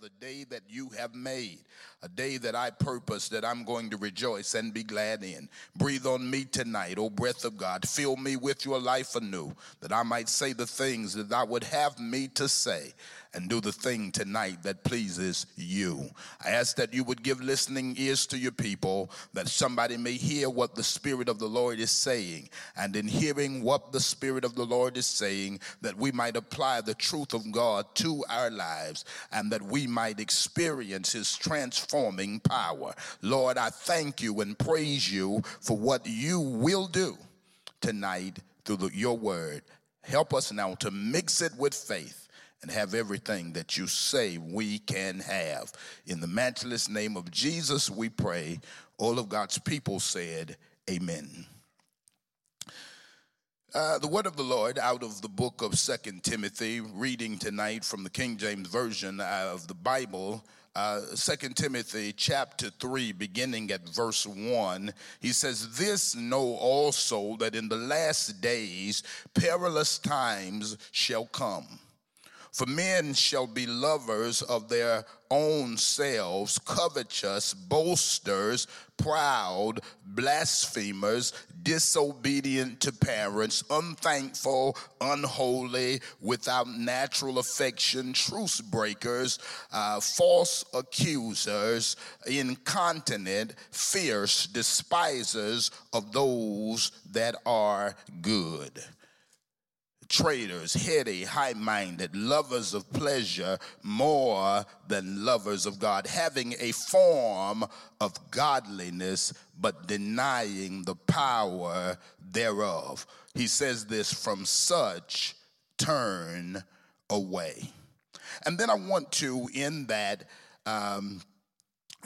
the day that you have made, a day that I purpose that I'm going to rejoice and be glad in. Breathe on me tonight, O breath of God. Fill me with your life anew, that I might say the things that I would have me to say and do the thing tonight that pleases you. I ask that you would give listening ears to your people, that somebody may hear what the Spirit of the Lord is saying, and in hearing what the Spirit of the Lord is saying, that we might apply the truth of God to our lives, and that we might experience His transforming power. Lord, I thank you and praise you for what you will do tonight through the, your word. Help us now to mix it with faith and have everything that you say we can have. In the matchless name of Jesus, we pray. All of God's people said, Amen. Uh, the word of the Lord out of the book of Second Timothy, reading tonight from the King James Version of the Bible. Uh, Second Timothy chapter 3, beginning at verse 1, he says, This know also that in the last days perilous times shall come. For men shall be lovers of their own selves, covetous, boasters, proud, blasphemers, disobedient to parents, unthankful, unholy, without natural affection, truce breakers, uh, false accusers, incontinent, fierce, despisers of those that are good traitors, heady, high minded, lovers of pleasure more than lovers of God, having a form of godliness, but denying the power thereof. He says this from such turn away. And then I want to, in that, um,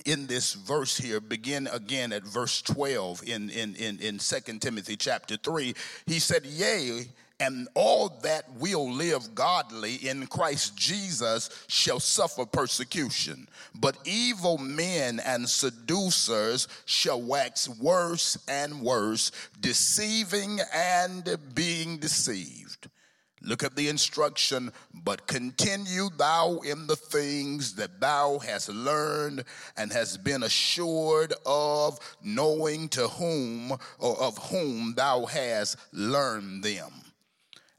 in this verse here begin again at verse 12 in in in, in 2 timothy chapter 3 he said yea and all that will live godly in Christ Jesus shall suffer persecution. But evil men and seducers shall wax worse and worse, deceiving and being deceived. Look at the instruction, but continue thou in the things that thou hast learned and hast been assured of, knowing to whom or of whom thou hast learned them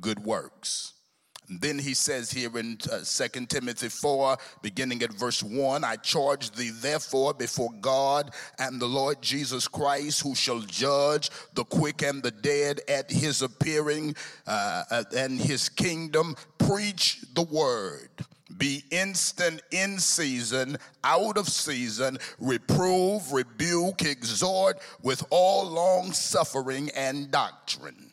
good works. Then he says here in uh, 2 Timothy 4, beginning at verse 1 I charge thee therefore before God and the Lord Jesus Christ, who shall judge the quick and the dead at his appearing uh, and his kingdom, preach the word. Be instant in season, out of season, reprove, rebuke, exhort with all long suffering and doctrine.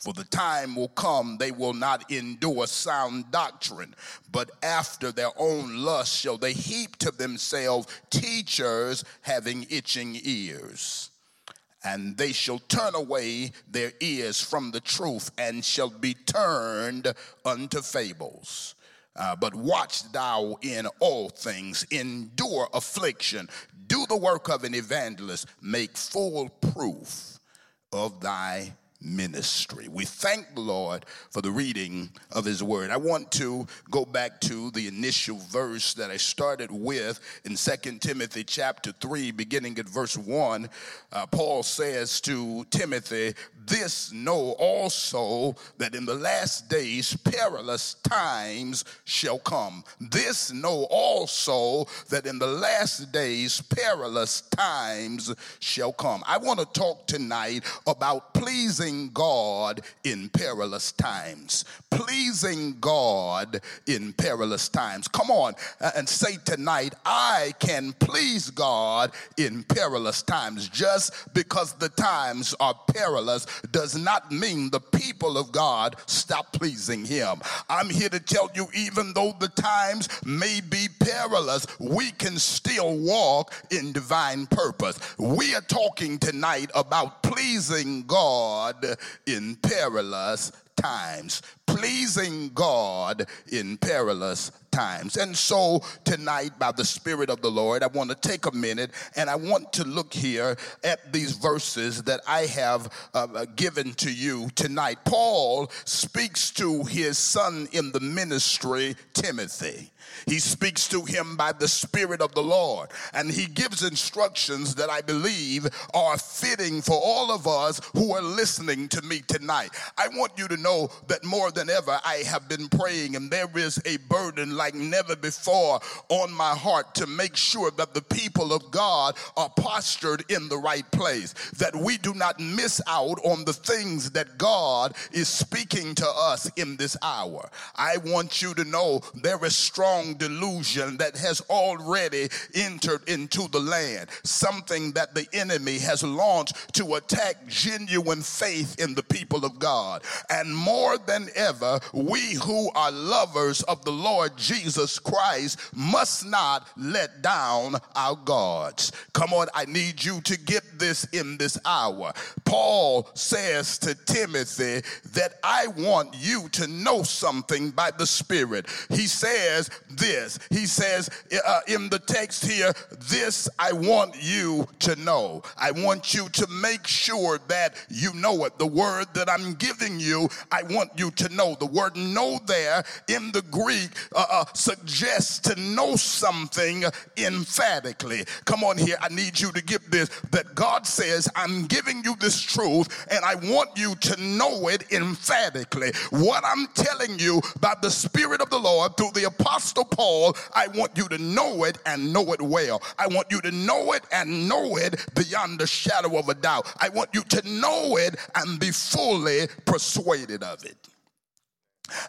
For the time will come, they will not endure sound doctrine, but after their own lust shall they heap to themselves teachers having itching ears. And they shall turn away their ears from the truth and shall be turned unto fables. Uh, but watch thou in all things, endure affliction, do the work of an evangelist, make full proof of thy ministry. We thank the Lord for the reading of His Word. I want to go back to the initial verse that I started with in Second Timothy chapter 3, beginning at verse 1. Uh, Paul says to Timothy, This know also that in the last days perilous times shall come. This know also that in the last days perilous times shall come. I want to talk tonight about pleasing God in perilous times. Pleasing God in perilous times. Come on uh, and say tonight, I can please God in perilous times. Just because the times are perilous does not mean the people of God stop pleasing Him. I'm here to tell you, even though the times may be perilous, we can still walk in divine purpose. We are talking tonight about pleasing God in perilous times, pleasing God in perilous times. And so tonight, by the Spirit of the Lord, I want to take a minute and I want to look here at these verses that I have uh, given to you tonight. Paul speaks to his son in the ministry, Timothy. He speaks to him by the Spirit of the Lord, and he gives instructions that I believe are fitting for all of us who are listening to me tonight. I want you to know that more than ever, I have been praying, and there is a burden like never before on my heart to make sure that the people of God are postured in the right place, that we do not miss out on the things that God is speaking to us in this hour. I want you to know there is strong delusion that has already entered into the land, something that the enemy has launched to attack genuine faith in the people of God. And more than ever, we who are lovers of the Lord Jesus Christ must not let down our guards. Come on, I need you to get this in this hour. Paul says to Timothy that I want you to know something by the Spirit. He says, this. He says uh, in the text here, This I want you to know. I want you to make sure that you know it. The word that I'm giving you, I want you to know. The word know there in the Greek uh, uh, suggests to know something emphatically. Come on here, I need you to get this that God says, I'm giving you this truth and I want you to know it emphatically. What I'm telling you by the Spirit of the Lord through the Apostle Paul, I want you to know it and know it well. I want you to know it and know it beyond the shadow of a doubt. I want you to know it and be fully persuaded of it.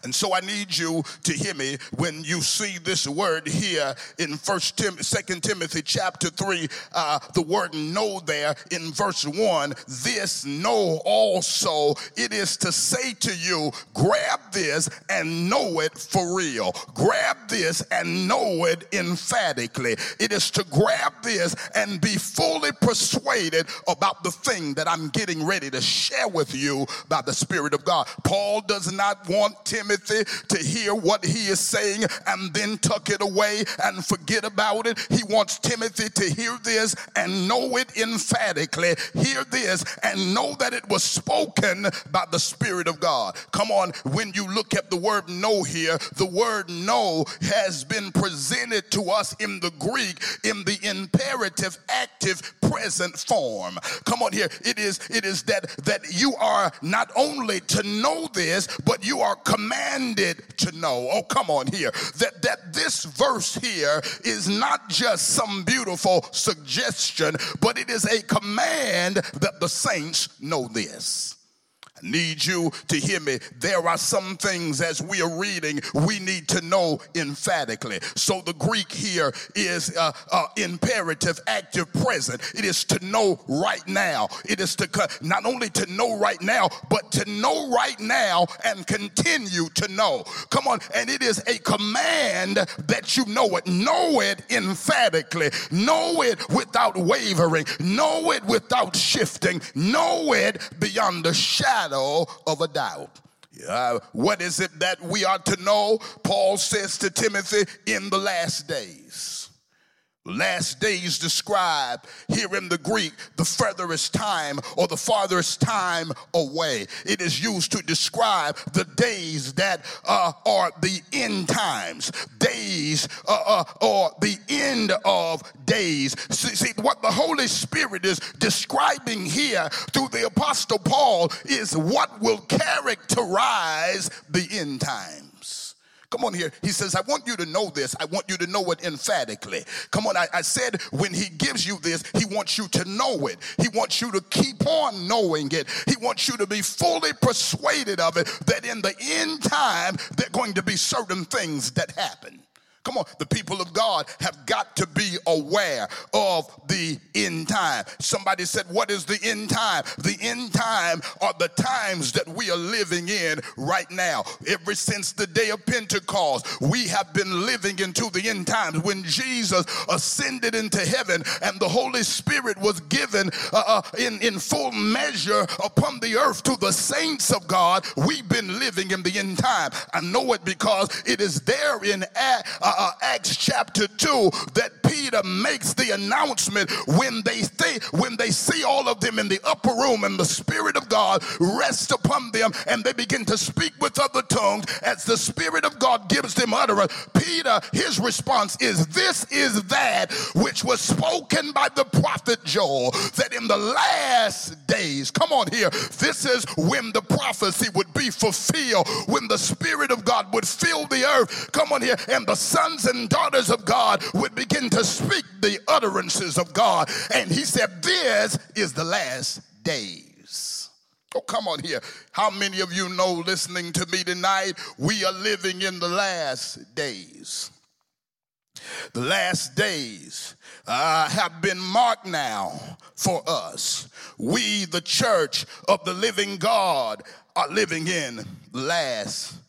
And so I need you to hear me when you see this word here in First Tim, Second Timothy chapter three. Uh, the word "know" there in verse one. This know also. It is to say to you, grab this and know it for real. Grab this and know it emphatically. It is to grab this and be fully persuaded about the thing that I'm getting ready to share with you by the Spirit of God. Paul does not want Timothy to hear what he is saying and then tuck it away and forget about it. He wants Timothy to hear this and know it emphatically. Hear this and know that it was spoken by the Spirit of God. Come on, when you look at the word know here, the word know has been presented to us in the Greek in the imperative active present form. Come on here. It is it is that that you are not only to know this, but you are commanded to know. Oh, come on here. That that this verse here is not just some beautiful suggestion, but it is a command that the saints know this need you to hear me. There are some things as we are reading we need to know emphatically. So the Greek here is uh, uh, imperative, active, present. It is to know right now. It is to not only to know right now, but to know right now and continue to know. Come on, and it is a command that you know it. Know it emphatically. Know it without wavering. Know it without shifting. Know it beyond the shadow shadow of a doubt. Uh, what is it that we are to know? Paul says to Timothy, in the last days. Last days describe here in the Greek the furthest time or the farthest time away. It is used to describe the days that uh, are the end times, days uh, uh, or the end of days. See, see, what the Holy Spirit is describing here through the Apostle Paul is what will characterize the end time. Come on here. He says, I want you to know this. I want you to know it emphatically. Come on. I, I, said when he gives you this, he wants you to know it. He wants you to keep on knowing it. He wants you to be fully persuaded of it that in the end time, there are going to be certain things that happen. Come on, the people of God have got to be aware of the end time. Somebody said, What is the end time? The end time are the times that we are living in right now. Ever since the day of Pentecost, we have been living into the end times. When Jesus ascended into heaven and the Holy Spirit was given uh, uh, in, in full measure upon the earth to the saints of God, we've been living in the end time. I know it because it is there in uh, uh, Acts chapter 2 that Peter makes the announcement when they th- when they see all of them in the upper room and the spirit of God rests upon them and they begin to speak with other tongues as the spirit of God gives them utterance. Peter his response is this is that which was spoken by the prophet Joel that in the last days come on here this is when the prophecy would be fulfilled when the spirit of God would fill the earth come on here and the sons and daughters of God would begin to speak the utterances of God. And he said, This is the last days. Oh, come on here. How many of you know listening to me tonight? We are living in the last days. The last days uh, have been marked now for us. We, the church of the living God, are living in last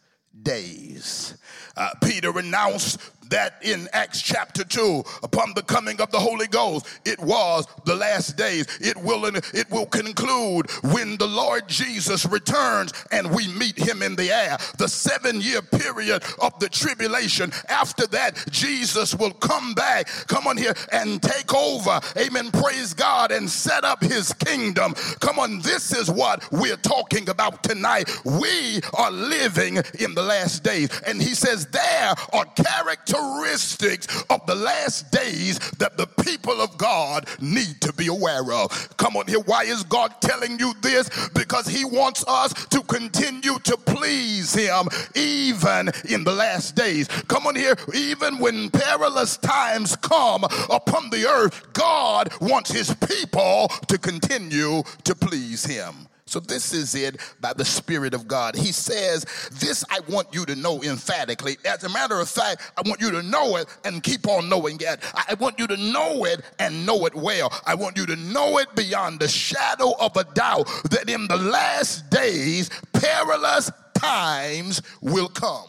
days. Uh, Peter announced that in Acts chapter 2, upon the coming of the Holy Ghost, it was the last days. It will, it will conclude when the Lord Jesus returns and we meet him in the air. The seven year period of the tribulation. After that, Jesus will come back, come on here and take over. Amen. Praise God and set up his kingdom. Come on, this is what we're talking about tonight. We are living in the last days. And he says, there are characteristics characteristics of the last days that the people of God need to be aware of. Come on here. Why is God telling you this? Because He wants us to continue to please Him even in the last days. Come on here. Even when perilous times come upon the earth, God wants His people to continue to please Him. So, this is it by the Spirit of God. He says, This I want you to know emphatically. As a matter of fact, I want you to know it and keep on knowing it. I want you to know it and know it well. I want you to know it beyond the shadow of a doubt that in the last days, perilous times will come.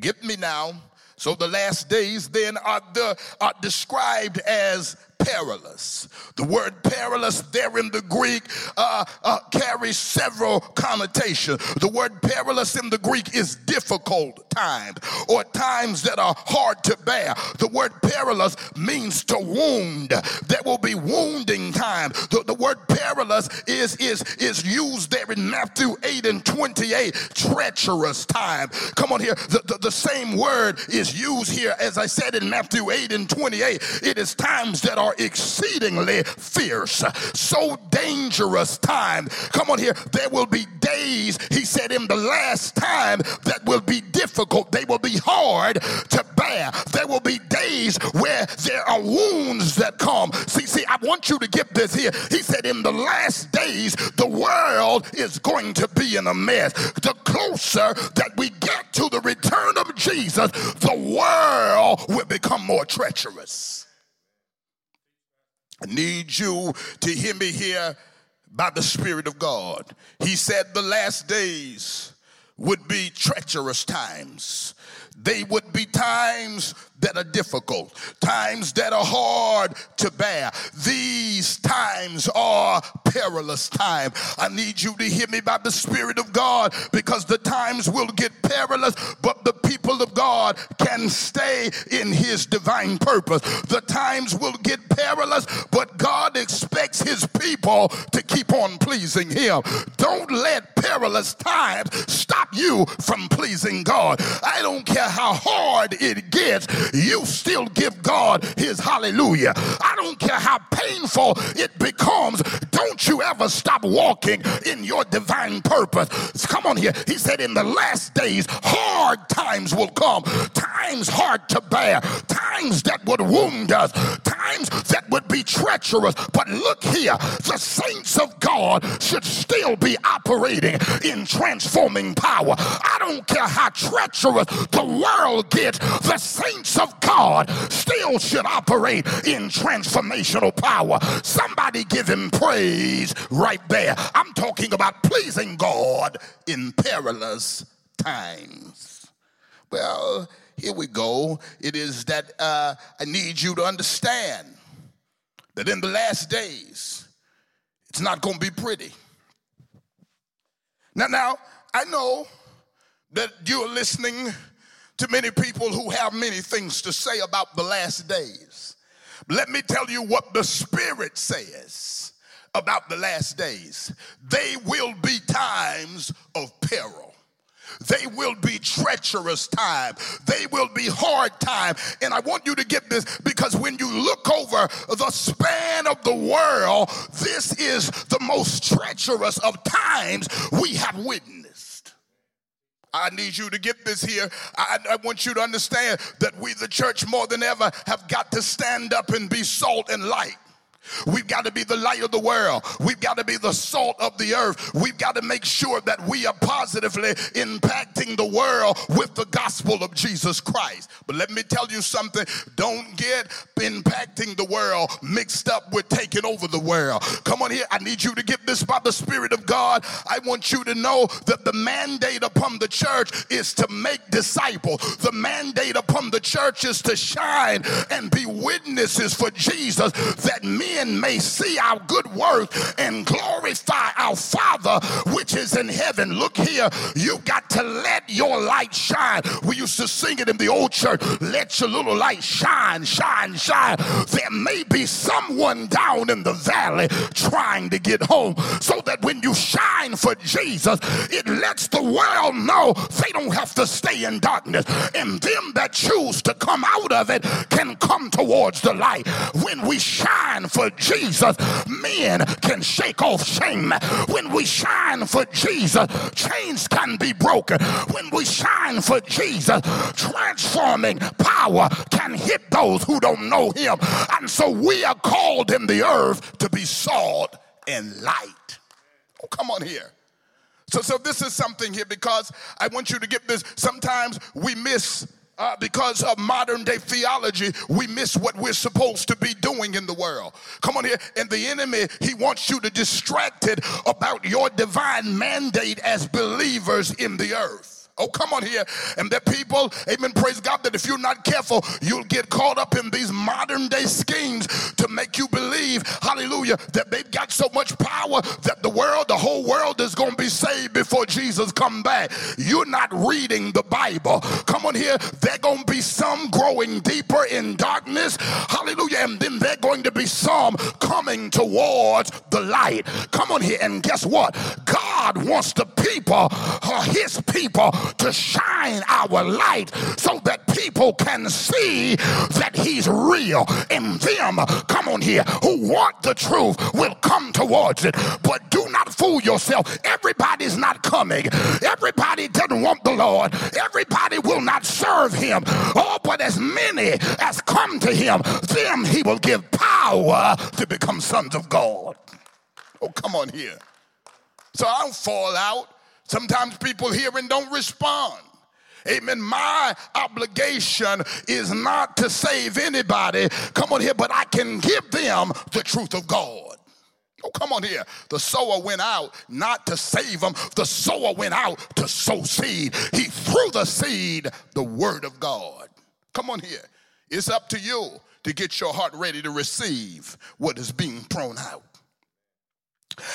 Get me now. So the last days then are, the, are described as perilous. The word perilous there in the Greek uh, uh, carries several connotations. The word perilous in the Greek is difficult times or times that are hard to bear. The word perilous means to wound. There will be wounding time. The, the word perilous is, is, is used there in Matthew 8 and 28, treacherous time. Come on here. The, the, the same word is used here, as I said in Matthew 8 and 28. It is times that are exceedingly fierce, so dangerous time. Come on here. There will be days, he said, in the last time that will be difficult. They will be hard to bear. There will be days where there are wounds that come. See, see, I want you to get this here. He said, in the last days, the world is going to be in a mess. The closer that we get to the return of Jesus, the world will become more treacherous. I need you to hear me here by the Spirit of God. He said the last days would be treacherous times. They would be times that are difficult, times that are hard to bear. These times are perilous time. I need you to hear me by the Spirit of God because the times will get perilous, but the people of God can stay in His divine purpose. The times will get perilous, but God expects His people to keep on pleasing Him. Don't let perilous times stop you from pleasing God. I don't care how hard it gets you still give God his hallelujah. I don't care how painful it becomes, don't you ever stop walking in your divine purpose. Come on here. He said, In the last days, hard times will come, times hard to bear, times that would wound us, times that would be treacherous. But look here, the saints of God should still be operating in transforming power. I don't care how treacherous the world gets, the saints of God still should operate in transformational power. Somebody give him praise right there. I'm talking about pleasing God in perilous times. Well, here we go. It is that uh, I need you to understand that in the last days, it's not going to be pretty. Now, now, I know that you're listening to many people who have many things to say about the last days. Let me tell you what the Spirit says about the last days. They will be times of peril. They will be treacherous time. They will be hard time. And I want you to get this because when you look over the span of the world, this is the most treacherous of times we have witnessed. I need you to get this here. I, I, want you to understand that we, the church, more than ever, have got to stand up and be salt and light. We've got to be the light of the world. We've got to be the salt of the earth. We've got to make sure that we are positively impacting the world with the gospel of Jesus Christ. But let me tell you something don't get impacting the world mixed up with taking over the world. Come on here. I need you to get this by the Spirit of God. I want you to know that the mandate upon the church is to make disciples, the mandate upon the church is to shine and be witnesses for Jesus that men men may see our good work and glorify our Father which is in heaven. Look here, you got to let your light shine. We used to sing it in the old church let your little light shine, shine, shine. There may be someone down in the valley trying to get home so that when you shine for Jesus, it lets the world know they don't have to stay in darkness. And them that choose to come out of it can come towards the light. When we shine for for Jesus, men can shake off shame. When we shine for Jesus, chains can be broken. When we shine for Jesus, transforming power can hit those who don't know him. And so we are called in the earth to be salt and light. Oh, come on here. So, so this is something here because I want you to get this. Sometimes we miss uh, because of modern day theology, we miss what we're supposed to be doing in the world. Come on here. And the enemy, he wants you to distracted about your divine mandate as believers in the earth. Oh, come on here. And that people, amen, praise God, that if you're not careful, you'll get caught up in these modern day schemes to make you believe, hallelujah, that they've got so much power that the world, the whole world is going to be saved before Jesus come back. You're not reading the Bible. Come on here. They're going to be some growing deeper in darkness. Hallelujah. And then they're going to be some coming towards the light. Come on here. And guess what? God wants the people, uh, his people, to shine our light so that people can see that he's real in them. Come on here. Who want the truth will come towards it. But do not fool yourself. Everybody's not coming. Everybody doesn't want the lord. Everybody will not serve him. Oh but as many as come to him them he will give power to become sons of god. Oh come on here. So i don't fall out Sometimes people hear and don't respond. Amen. My obligation is not to save anybody. Come on here, but I can give them the truth of God. Oh, come on here. The sower went out not to save them, the sower went out to sow seed. He threw the seed, the word of God. Come on here. It's up to you to get your heart ready to receive what is being thrown out.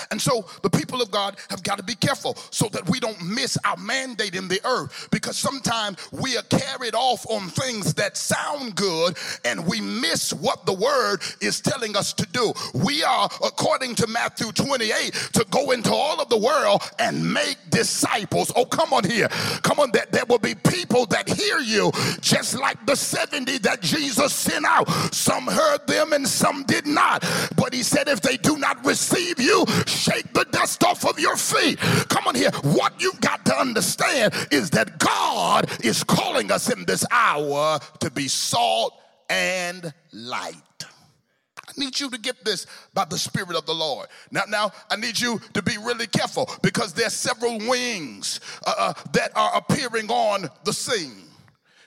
And so the people of God have got to be careful so that we don't miss our mandate in the earth because sometimes we are carried off on things that sound good and we miss what the word is telling us to do. We are, according to Matthew 28, to go into all of the world and make disciples. Oh, come on here. Come on, that there will be people that hear you just like the 70 that Jesus sent out. Some heard them and some did not. But he said, if they do not receive you, shake the dust off of your feet. Come on here. What you've got to understand is that God is calling us in this hour to be salt and light. I need you to get this by the Spirit of the Lord. Now, now I need you to be really careful because there's several wings uh, uh, that are appearing on the scene.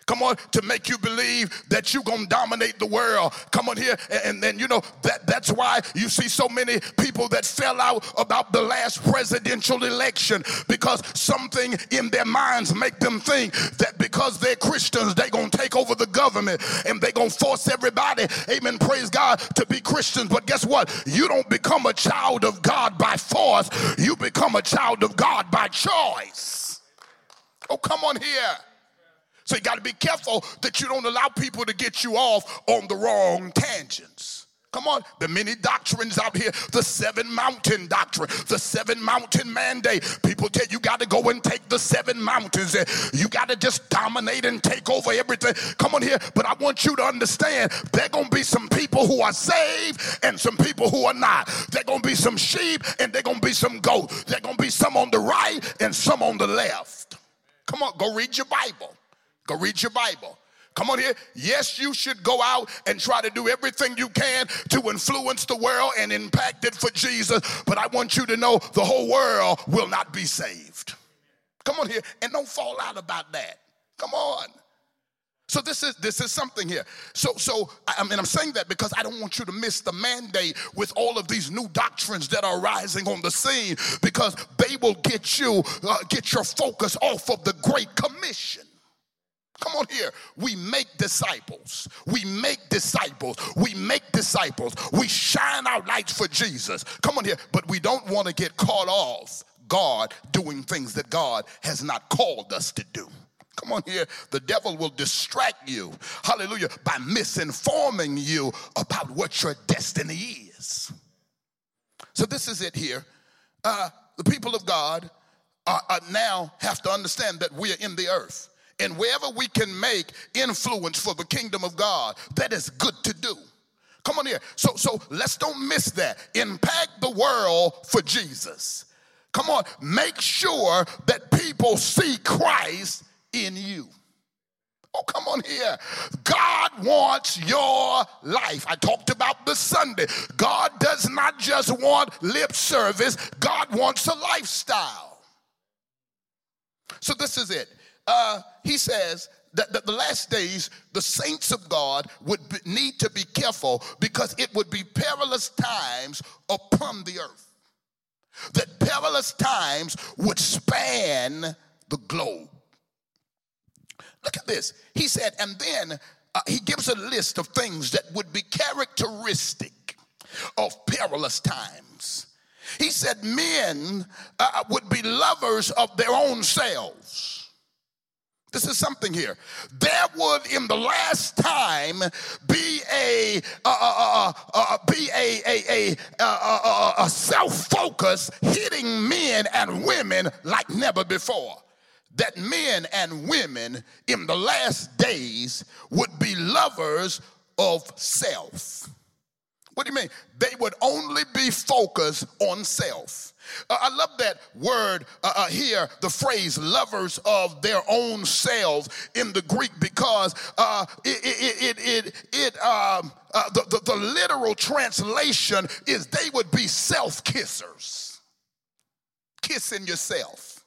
Come on, to make you believe that you're gonna dominate the world. Come on here, and then you know that that's why you see so many people that fell out about the last presidential election because something in their minds make them think that because they're Christians, they're gonna take over the government and they're gonna force everybody, amen, praise God, to be Christians. But guess what? You don't become a child of God by force, you become a child of God by choice. Oh, come on here. So you got to be careful that you don't allow people to get you off on the wrong tangents. Come on, the many doctrines out here, the seven mountain doctrine, the seven mountain mandate. People tell you got to go and take the seven mountains. You got to just dominate and take over everything. Come on here, but I want you to understand there going to be some people who are saved and some people who are not. There going to be some sheep and there going to be some goats. There going to be some on the right and some on the left. Come on, go read your Bible. Go read your Bible. Come on here. Yes, you should go out and try to do everything you can to influence the world and impact it for Jesus. But I want you to know the whole world will not be saved. Come on here and don't fall out about that. Come on. So this is this is something here. So so I mean I'm saying that because I don't want you to miss the mandate with all of these new doctrines that are rising on the scene because they will get you uh, get your focus off of the great commission. Come on here. We make disciples. We make disciples. We make disciples. We shine our lights for Jesus. Come on here. But we don't want to get caught off God doing things that God has not called us to do. Come on here. The devil will distract you, hallelujah, by misinforming you about what your destiny is. So, this is it here. Uh, the people of God are, are now have to understand that we are in the earth. And wherever we can make influence for the kingdom of God, that is good to do. Come on here. So, so let's don't miss that. Impact the world for Jesus. Come on, make sure that people see Christ in you. Oh, come on here. God wants your life. I talked about this Sunday. God does not just want lip service, God wants a lifestyle. So, this is it uh, he says that, the last days, the saints of God would be, need to be careful because it would be perilous times upon the earth. That perilous times would span the globe. Look at this. He said, and then uh, he gives a list of things that would be characteristic of perilous times. He said, men uh, would be lovers of their own selves this is something here. There would, in the last time, be a uh, uh, uh, be a a a, a self focus hitting men and women like never before. That men and women in the last days would be lovers of self. What do you mean? They would only be focused on self. Uh, I love that word uh, uh, here, the phrase lovers of their own selves in the Greek because uh, it, it, it, it, it um, uh, the, the, the literal translation is they would be self kissers, kissing yourself.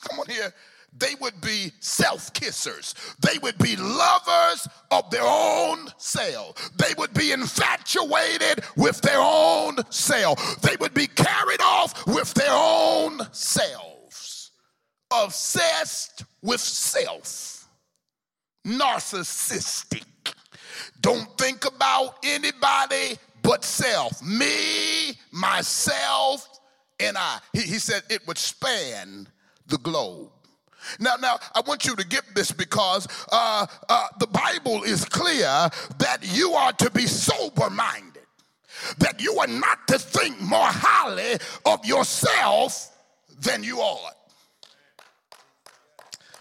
Come on here they would be self kissers. They would be lovers of their own self. They would be infatuated with their own self. They would be carried off with their own selves. Obsessed with self. Narcissistic. Don't think about anybody but self. Me, myself, and I. He, he said it would span the globe. Now, now, I want you to get this because uh, uh, the Bible is clear that you are to be sober minded, that you are not to think more highly of yourself than you ought.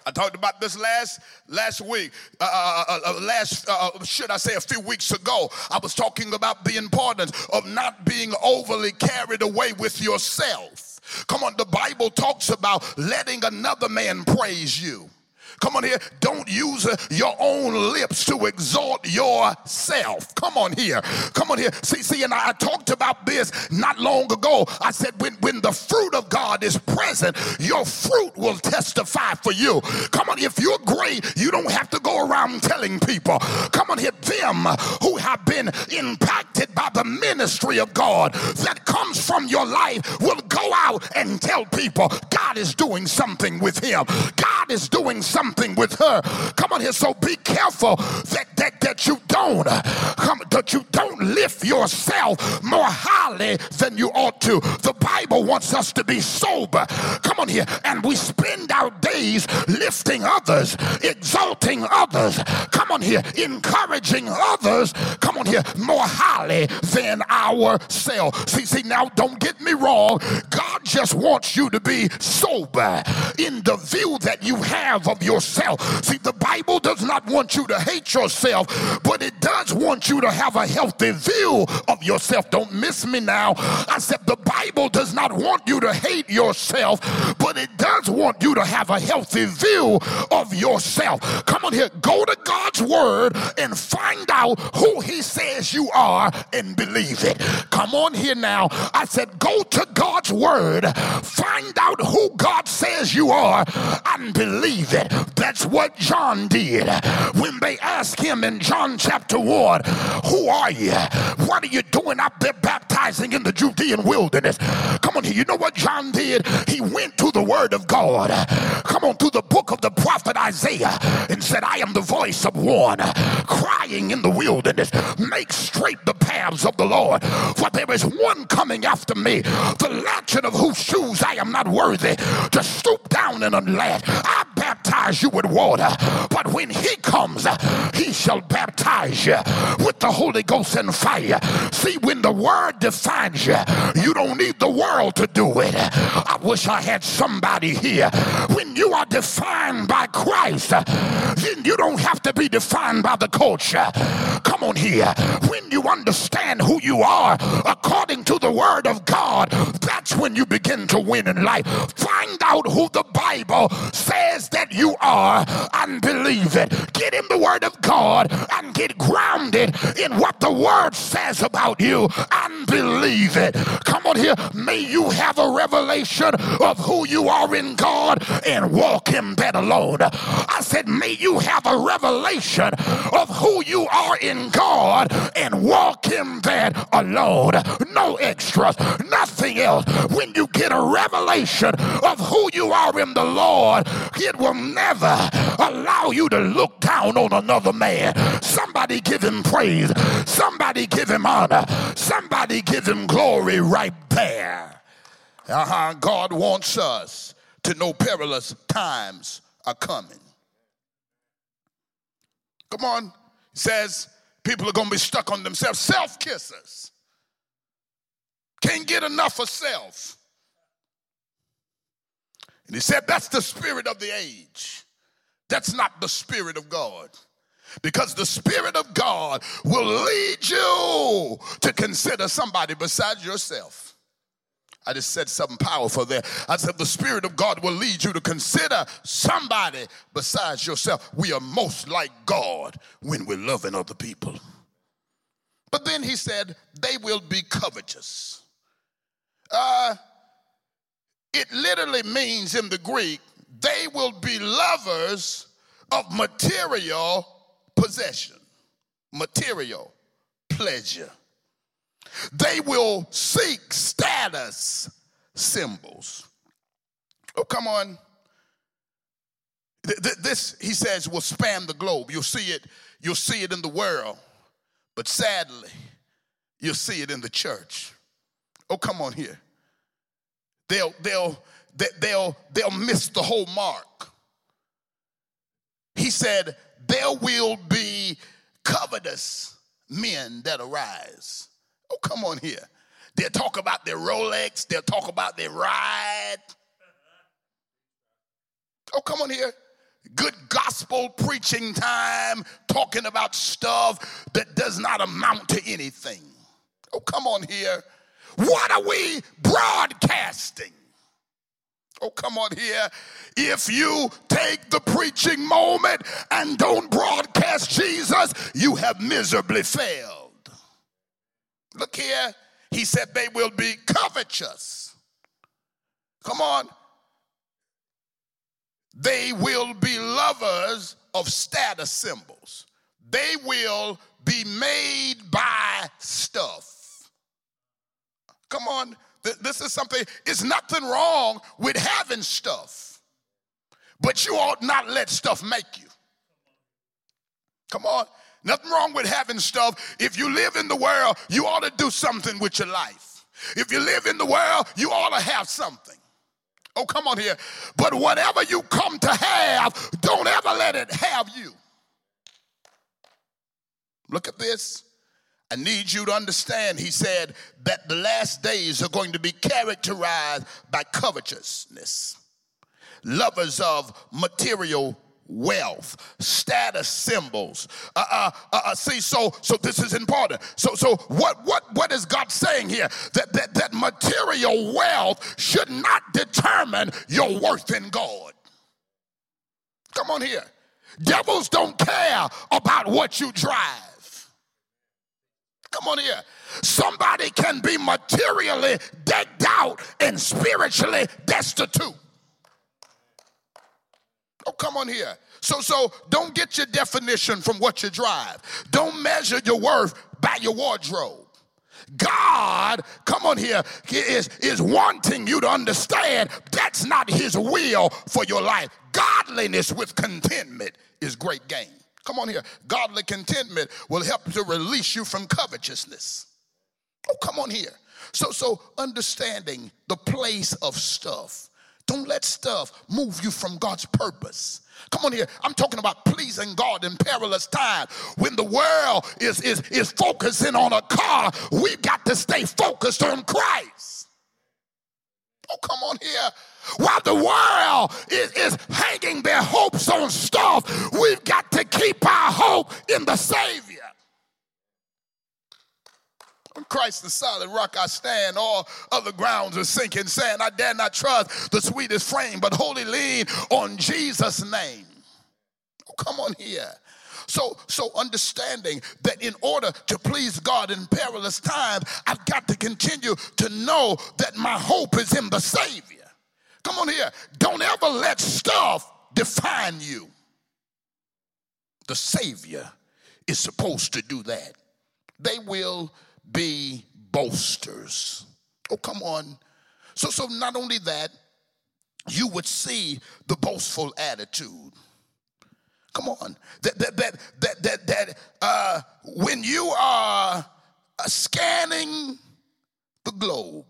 I talked about this last last week. Uh, uh, uh, uh last, uh, should I say, a few weeks ago, I was talking about the importance of not being overly carried away with yourself. Come on, the Bible talks about letting another man praise you. Come on here. Don't use uh, your own lips to exalt yourself. Come on here. Come on here. See, see, and I talked about this not long ago. I said, when, when the fruit of God is present, your fruit will testify for you. Come on, if you're great, you don't have to go around telling people. Come on here, them who have been impacted by the ministry of God that comes from your life will go out and tell people God is doing something with him. God is doing something with her. Come on here, so be careful that that, that you don't come that you don't lift yourself more highly than you ought to. The Bible wants us to be sober. Come on here, and we spend our days lifting others, exalting others. Come on here, encouraging others. Come on here, more highly than ourselves. See, see, now don't get me wrong. God just wants you to be sober in the view that you have of yourself. See, the Bible does not want you to hate yourself, but it does want you to have a healthy view of yourself. Don't miss me now. I said the Bible does not want you to hate yourself, but it does want you to have a healthy view of yourself. Come on here, go to God's word and find out who He says you are and believe it. Come on here now. I said, go to God's word, find out who God says you are, and believe it. That's what John did when they asked him in John chapter 1, Who are you? What are you doing out there baptizing in the Judean wilderness? Come on here. You know what John did? He went to the word of God. Come on, to the book of the prophet Isaiah and said, I am the voice of one crying in the wilderness. Make straight the paths of the Lord. For there is one coming after me, the latchet of whose shoes I am not worthy to stoop down and unlatch. I baptize you with water, but when he comes, he shall baptize you with the Holy Ghost and fire. See, when the word defines you, you don't need the world to do it. I wish I had somebody here. When you are defined by Christ, then you don't have to be defined by the culture. Come on here. When you understand who you are according to the word of God, that's when you begin to win in life. Find out who the Bible says that you are and believe it. Get in the word of God and get grounded in what the word says about you and believe it. Come on here. May you have a revelation of who you are in God and walk in that alone. I said, may you have a revelation of who you are in God and walk in that alone. No extras, nothing else. When you get a revelation of who you are in the Lord, it will never allow you to look down on another man. Somebody give him praise. Somebody give him honor. Somebody give him glory right there. Uh-huh. God wants us to know perilous times are coming. Come on. He says people are going to be stuck on themselves. Self kissers. Can't get enough of self. And he said that's the spirit of the age. That's not the spirit of God. Because the Spirit of God will lead you to consider somebody besides yourself. I just said something powerful there. I said, the Spirit of God will lead you to consider somebody besides yourself. We are most like God when we're loving other people. But then he said, they will be covetous. Uh, it literally means in the Greek, they will be lovers of material possession, material pleasure. They will seek status symbols. Oh, come on. This, he says, will span the globe. You'll see it, you'll see it in the world, but sadly, you'll see it in the church. Oh, come on here. They'll, they'll, they'll, they'll miss the whole mark. He said, there will be covetous men that arise. Oh, come on here. They'll talk about their Rolex, they'll talk about their ride. Oh, come on here. Good gospel preaching time, talking about stuff that does not amount to anything. Oh, come on here. What are we broadcasting? Oh, come on here. If you take the preaching moment and don't broadcast Jesus, you have miserably failed. Look here. He said they will be covetous. Come on. They will be lovers of status symbols. They will be made by stuff. Come on. This is something, it's nothing wrong with having stuff, but you ought not let stuff make you. Come on. Nothing wrong with having stuff. If you live in the world, you ought to do something with your life. If you live in the world, you ought to have something. Oh, come on here. But whatever you come to have, don't ever let it have you. Look at this. I need you to understand, he said, that the last days are going to be characterized by covetousness, lovers of material wealth, status symbols. Uh, uh, uh, uh, see, so so this is important. So so what what what is God saying here? That that that material wealth should not determine your worth in God. Come on here. Devils don't care about what you drive. Come on here. Somebody can be materially decked out and spiritually destitute. Oh, come on here. So, so don't get your definition from what you drive. Don't measure your worth by your wardrobe. God, come on here, is, is wanting you to understand that's not his will for your life. Godliness with contentment is great gain. Come on here. Godly contentment will help to release you from covetousness. Oh, come on here. So, so understanding the place of stuff. Don't let stuff move you from God's purpose. Come on here. I'm talking about pleasing God in perilous time. When the world is, is, is focusing on a car, we've got to stay focused on Christ. Oh, come on here. While the world is, is hanging their hopes on stuff, we've got to keep our hope in the Savior. On Christ the solid rock I stand, all other grounds are sinking sand. I dare not trust the sweetest frame, but wholly lean on Jesus' name. Oh, come on here. So, so understanding that in order to please God in perilous times, I've got to continue to know that my hope is in the Savior. Come on here. Don't ever let stuff define you. The Savior is supposed to do that. They will be boasters. Oh, come on. So, so not only that, you would see the boastful attitude. Come on. That that that that that, that uh, when you are uh, scanning the globe,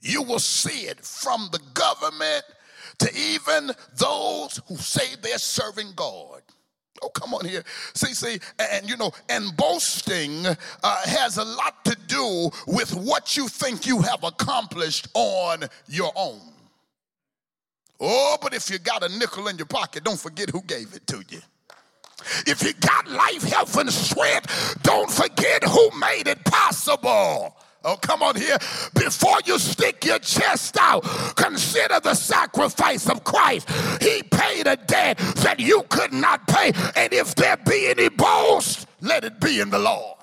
you will see it from the government to even those who say they're serving God. Oh, come on here. See, see, and you know, and boasting uh, has a lot to do with what you think you have accomplished on your own. Oh, but if you got a nickel in your pocket, don't forget who gave it to you. If you got life, health, and strength, don't forget who made it possible. Oh, come on here. Before you stick your chest out, consider the sacrifice of Christ. He paid a debt that you could not pay. And if there be any boast, let it be in the Lord.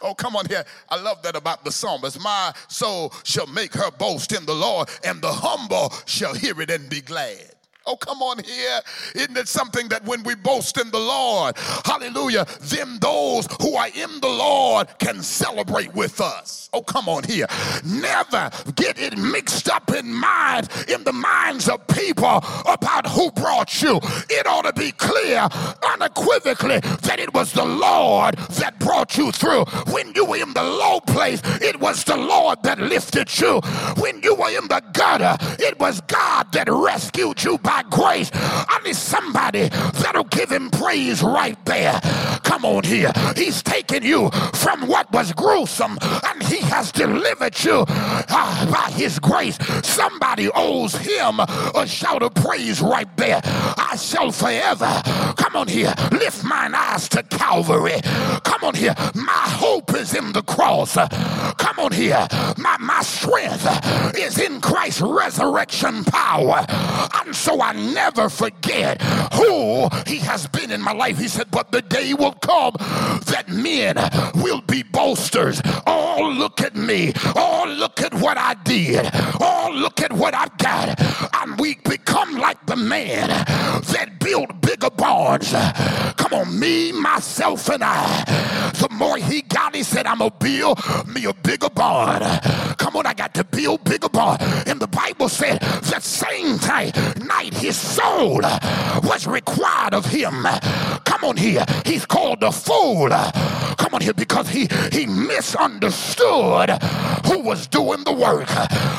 Oh, come on here. I love that about the psalmist. My soul shall make her boast in the Lord, and the humble shall hear it and be glad. Oh, come on here. Isn't it something that when we boast in the Lord, hallelujah, then those who are in the Lord can celebrate with us? Oh, come on here. Never get it mixed up in mind, in the minds of people about who brought you. It ought to be clear unequivocally that it was the Lord that brought you through. When you were in the low place, it was the Lord that lifted you. When you were in the gutter, it was God that rescued you by grace. I need somebody that'll give him praise right there. Come on here. He's taken you from what was gruesome and he has delivered you uh, by his grace. Somebody owes him a shout of praise right there. I shall forever, come on here, lift mine eyes to Calvary. Come on here. My hope is in the cross. Come on here. My, my strength is in Christ's resurrection power. And so I never forget who he has been in my life. He said, But the day will come that men will be boasters. Oh, look at me. Oh, look at what I did. Oh, look at what I've got. And we become like the man that built bigger barns. Come on, me, myself, and I. The more he got, he said, I'm going to build me a bigger barn. Come on, I got to build bigger barn. And the Bible said the same time, night his soul was required of him. Come on here. He's called a fool. Come on here because he, he misunderstood who was doing the work.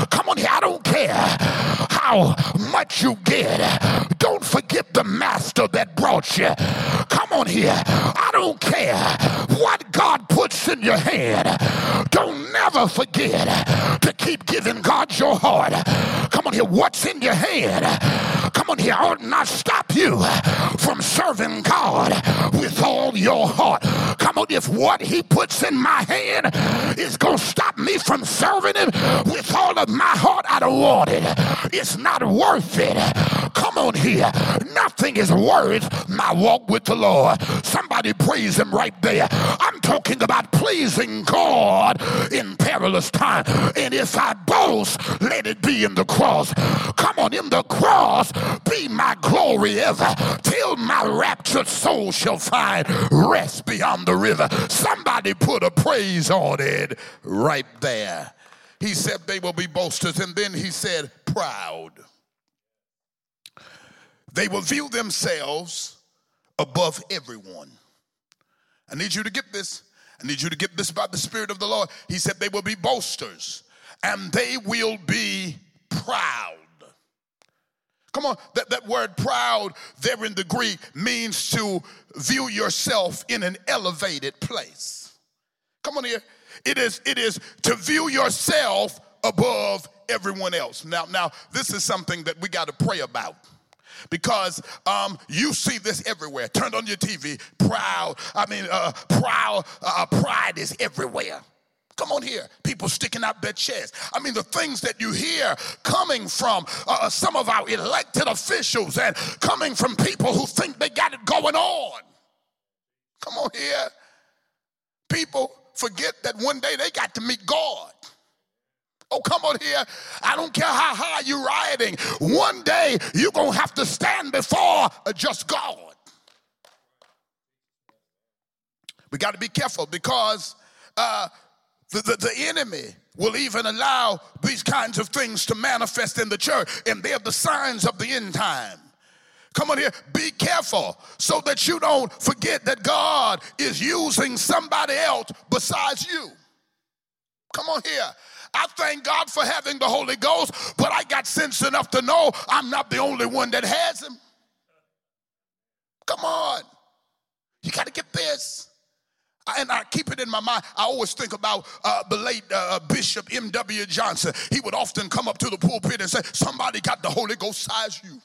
Come on here. I don't care how much you get. Don't forget the master that brought you. Come on here. I don't care what God puts in your hand. Don't never forget to keep giving God your heart. Come on here. What's in your hand? Come on here. I ought not stop you from serving God with all your heart. Come on. If what he puts in my hand is going to stop me from serving him with all of my heart, I don't want it. It's not worth it. Come on here. Nothing is worth my walk with the Lord. Somebody praise him right there. I'm talking about pleasing God in perilous time. And if I boast, let it be in the cross. Come on, in the cross, be my glory ever, till my raptured soul shall find rest beyond the river. Somebody put a praise on it right there. He said they will be boasters, and then he said, proud. They will view themselves above everyone. I need you to get this. I need you to get this by the Spirit of the Lord. He said they will be boasters and they will be proud. Come on, that, that word proud there in the Greek means to view yourself in an elevated place. Come on here. It is, it is to view yourself above everyone else. Now, now this is something that we got to pray about because um, you see this everywhere. Turn on your TV, proud. I mean, uh, proud. Uh, pride is everywhere. Come on here. People sticking out their chest. I mean, the things that you hear coming from uh, some of our elected officials and coming from people who think they got it going on. Come on here. People forget that one day they got to meet God. Oh, come on here. I don't care how high you're riding. One day you're going to have to stand before a just God. We got to be careful because uh, the, the, the enemy will even allow these kinds of things to manifest in the church, and they're the signs of the end time. Come on here, be careful so that you don't forget that God is using somebody else besides you. Come on here. I thank God for having the Holy Ghost, but I got sense enough to know I'm not the only one that has him. Come on. You got to get this. And I keep it in my mind. I always think about uh, the late uh, uh Bishop M.W. Johnson. He would often come up to the pulpit and say, Somebody got the Holy Ghost size you.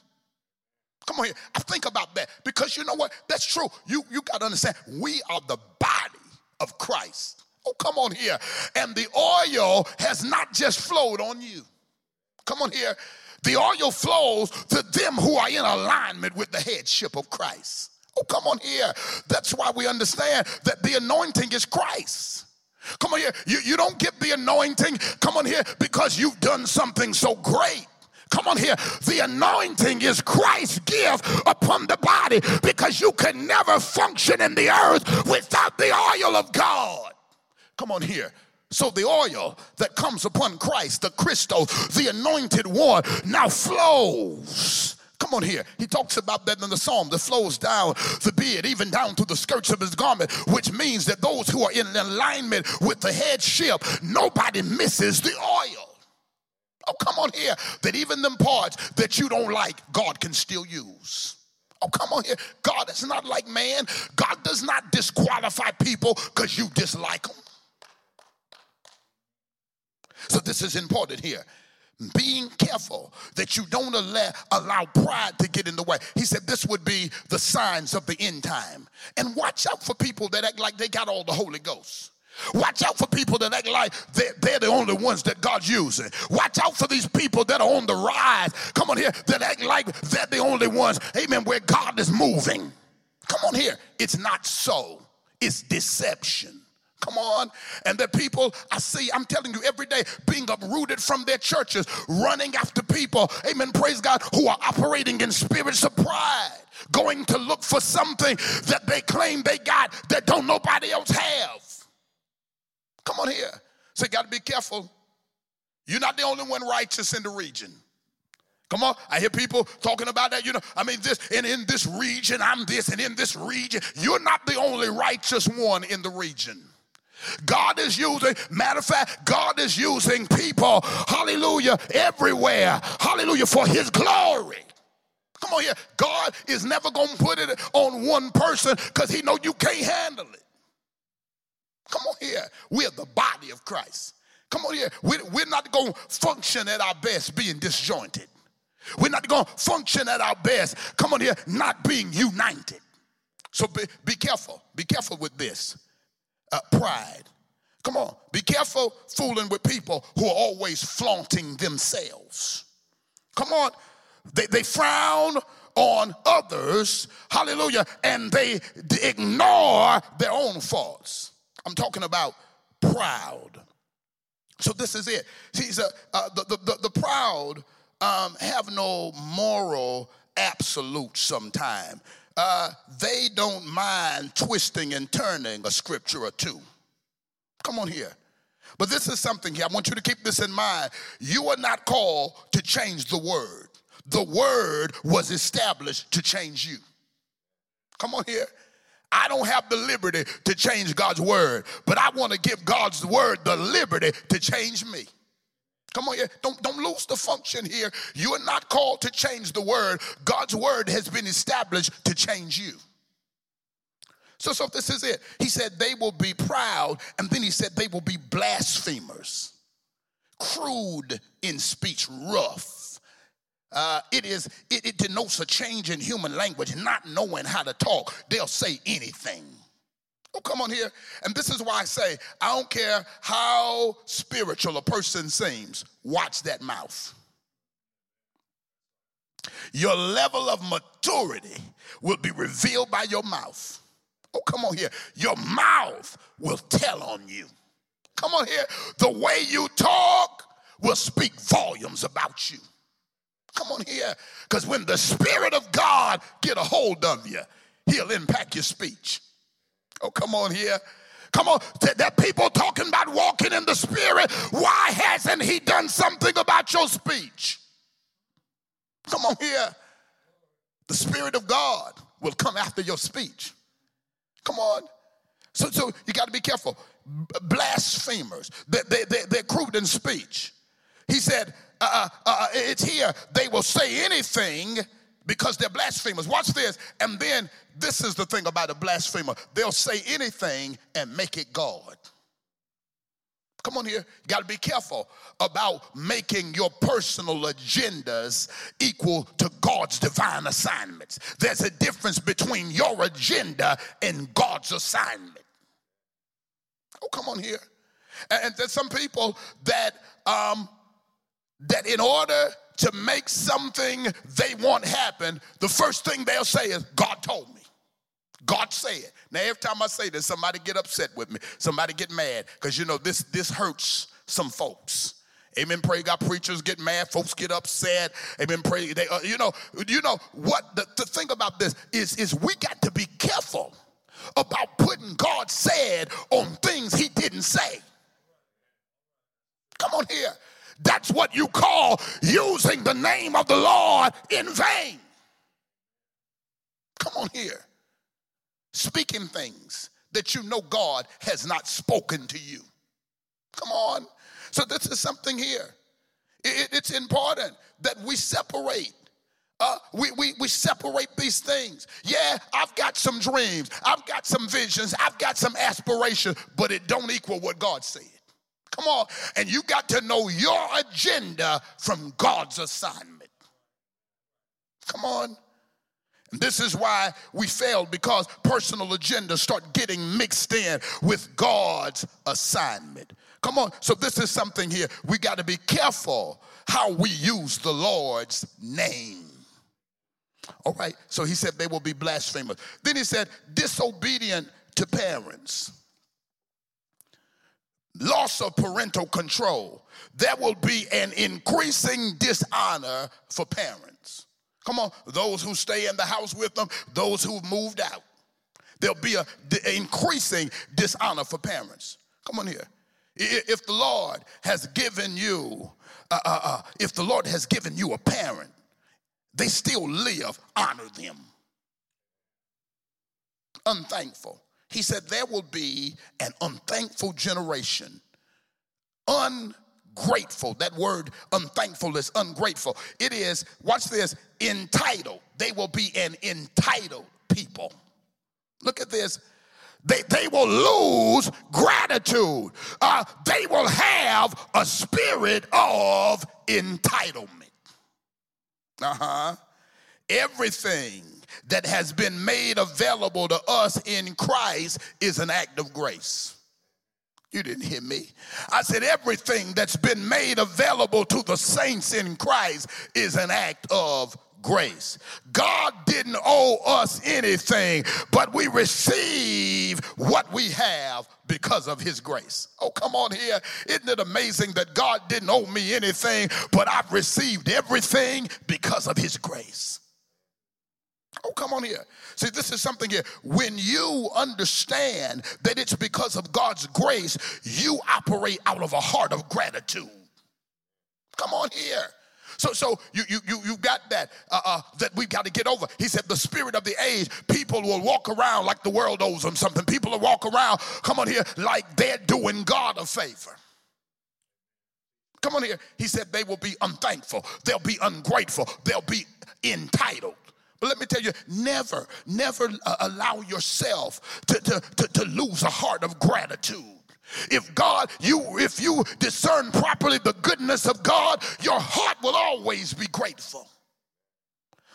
Come on here. I think about that because you know what? That's true. You, you got to understand, we are the body of Christ. Oh, come on here. And the oil has not just flowed on you. Come on here. The oil flows to them who are in alignment with the headship of Christ. Oh, come on here. That's why we understand that the anointing is Christ. Come on here. You, you don't get the anointing, come on here, because you've done something so great. Come on here. The anointing is Christ's gift upon the body because you can never function in the earth without the oil of God. Come on here. So the oil that comes upon Christ, the Christo, the anointed one, now flows. Come on here. He talks about that in the psalm that flows down the beard, even down to the skirts of his garment, which means that those who are in alignment with the headship, nobody misses the oil. Oh, come on here. That even them parts that you don't like, God can still use. Oh, come on here. God is not like man. God does not disqualify people because you dislike them. So this is important here being careful that you don't allow, allow pride to get in the way. He said this would be the signs of the end time. And watch out for people that act like they got all the Holy Ghost. Watch out for people that act like they're, they're, the only ones that God's using. Watch out for these people that are on the rise. Come on here, that act like they're the only ones, amen, where God is moving. Come on here. It's not so, it's deception. Come on. And the people I see, I'm telling you, every day being uprooted from their churches, running after people, amen, praise God, who are operating in spirits of pride, going to look for something that they claim they got that don't nobody else have. Come on here. So you got to be careful. You're not the only one righteous in the region. Come on, I hear people talking about that. You know, I mean, this and in this region, I'm this, and in this region, you're not the only righteous one in the region. God is using, matter of fact, God is using people, hallelujah, everywhere, hallelujah, for his glory. Come on here. God is never going to put it on one person because he know you can't handle it. Come on here. We're the body of Christ. Come on here. We're, we're not going to function at our best being disjointed. We're not going to function at our best. Come on here, not being united. So be, be careful. Be careful with this uh, pride. Come on, be careful fooling with people who are always flaunting themselves. Come on, they, they frown on others, hallelujah, and they ignore their own faults. I'm talking about proud. So this is it. See, uh, uh, the, the, the, proud um, have no moral absolute sometime uh, they don't mind twisting and turning a scripture or two. Come on here. But this is something here. I want you to keep this in mind. You are not called to change the word, the word was established to change you. Come on here. I don't have the liberty to change God's word, but I want to give God's word the liberty to change me. Come on here. Don't, don't lose the function here. You are not called to change the word. God's word has been established to change you. So, so this is it. He said they will be proud, and then he said they will be blasphemers, crude in speech, rough. Uh, it is it, it denotes a change in human language, not knowing how to talk. They'll say anything. Oh, come on here. And this is why I say, I don't care how spiritual a person seems, watch that mouth. Your level of maturity will be revealed by your mouth. Oh, come on here. Your mouth will tell on you. Come on here. The way you talk will speak volumes about you. Come on here. Because when the Spirit of God get a hold of you, he'll impact your speech. Oh, come on here. Come on, that people talking about walking in the spirit. Why hasn't he done something about your speech? Come on here. The spirit of God will come after your speech. Come on. So, so you got to be careful. Blasphemers, they, they, they, they're crude in speech. He said, uh, uh, uh, it's here. They will say anything because they're blasphemers. Watch this. And then this is the thing about a blasphemer they'll say anything and make it God. Come on here. You got to be careful about making your personal agendas equal to God's divine assignments. There's a difference between your agenda and God's assignment. Oh, come on here. And there's some people that um, that in order to make something they want happen, the first thing they'll say is, God told me. God said. Now, every time I say this, somebody get upset with me. Somebody get mad. Because you know, this this hurts some folks. Amen. Pray God. Preachers get mad. Folks get upset. Amen. Pray. They, uh, you know, you know what the, the thing about this is, is we got to be careful about putting God said on things he didn't say. Come on here. That's what you call using the name of the Lord in vain. Come on here. Speaking things that you know God has not spoken to you. Come on. So, this is something here. It, it's important that we separate. Uh, we, we, we separate these things. Yeah, I've got some dreams, I've got some visions, I've got some aspirations, but it don't equal what God said. Come on. And you got to know your agenda from God's assignment. Come on. And this is why we failed because personal agendas start getting mixed in with God's assignment. Come on. So, this is something here. We got to be careful how we use the Lord's name. All right. So, he said they will be blasphemers. Then he said, disobedient to parents loss of parental control, there will be an increasing dishonor for parents. Come on, those who stay in the house with them, those who've moved out. There'll be a increasing dishonor for parents. Come on here. If the Lord has given you, uh, uh, uh, if the Lord has given you a parent, they still live, honor them. Unthankful. He said, There will be an unthankful generation. Ungrateful. That word unthankful is ungrateful. It is, watch this, entitled. They will be an entitled people. Look at this. They, they will lose gratitude. Uh, they will have a spirit of entitlement. Uh huh. Everything that has been made available to us in Christ is an act of grace. You didn't hear me. I said everything that's been made available to the saints in Christ is an act of grace. God didn't owe us anything, but we receive what we have because of his grace. Oh, come on here. Isn't it amazing that God didn't owe me anything, but I've received everything because of his grace? Oh, come on here. See, this is something here. When you understand that it's because of God's grace, you operate out of a heart of gratitude. Come on here. So, so you you you you got that uh, uh, that we've got to get over. He said, the spirit of the age, people will walk around like the world owes them something. People will walk around, come on here, like they're doing God a favor. Come on here. He said they will be unthankful. They'll be ungrateful. They'll be entitled. But let me tell you, never, never uh, allow yourself to, to, to, to lose a heart of gratitude. If God, you if you discern properly the goodness of God, your heart will always be grateful.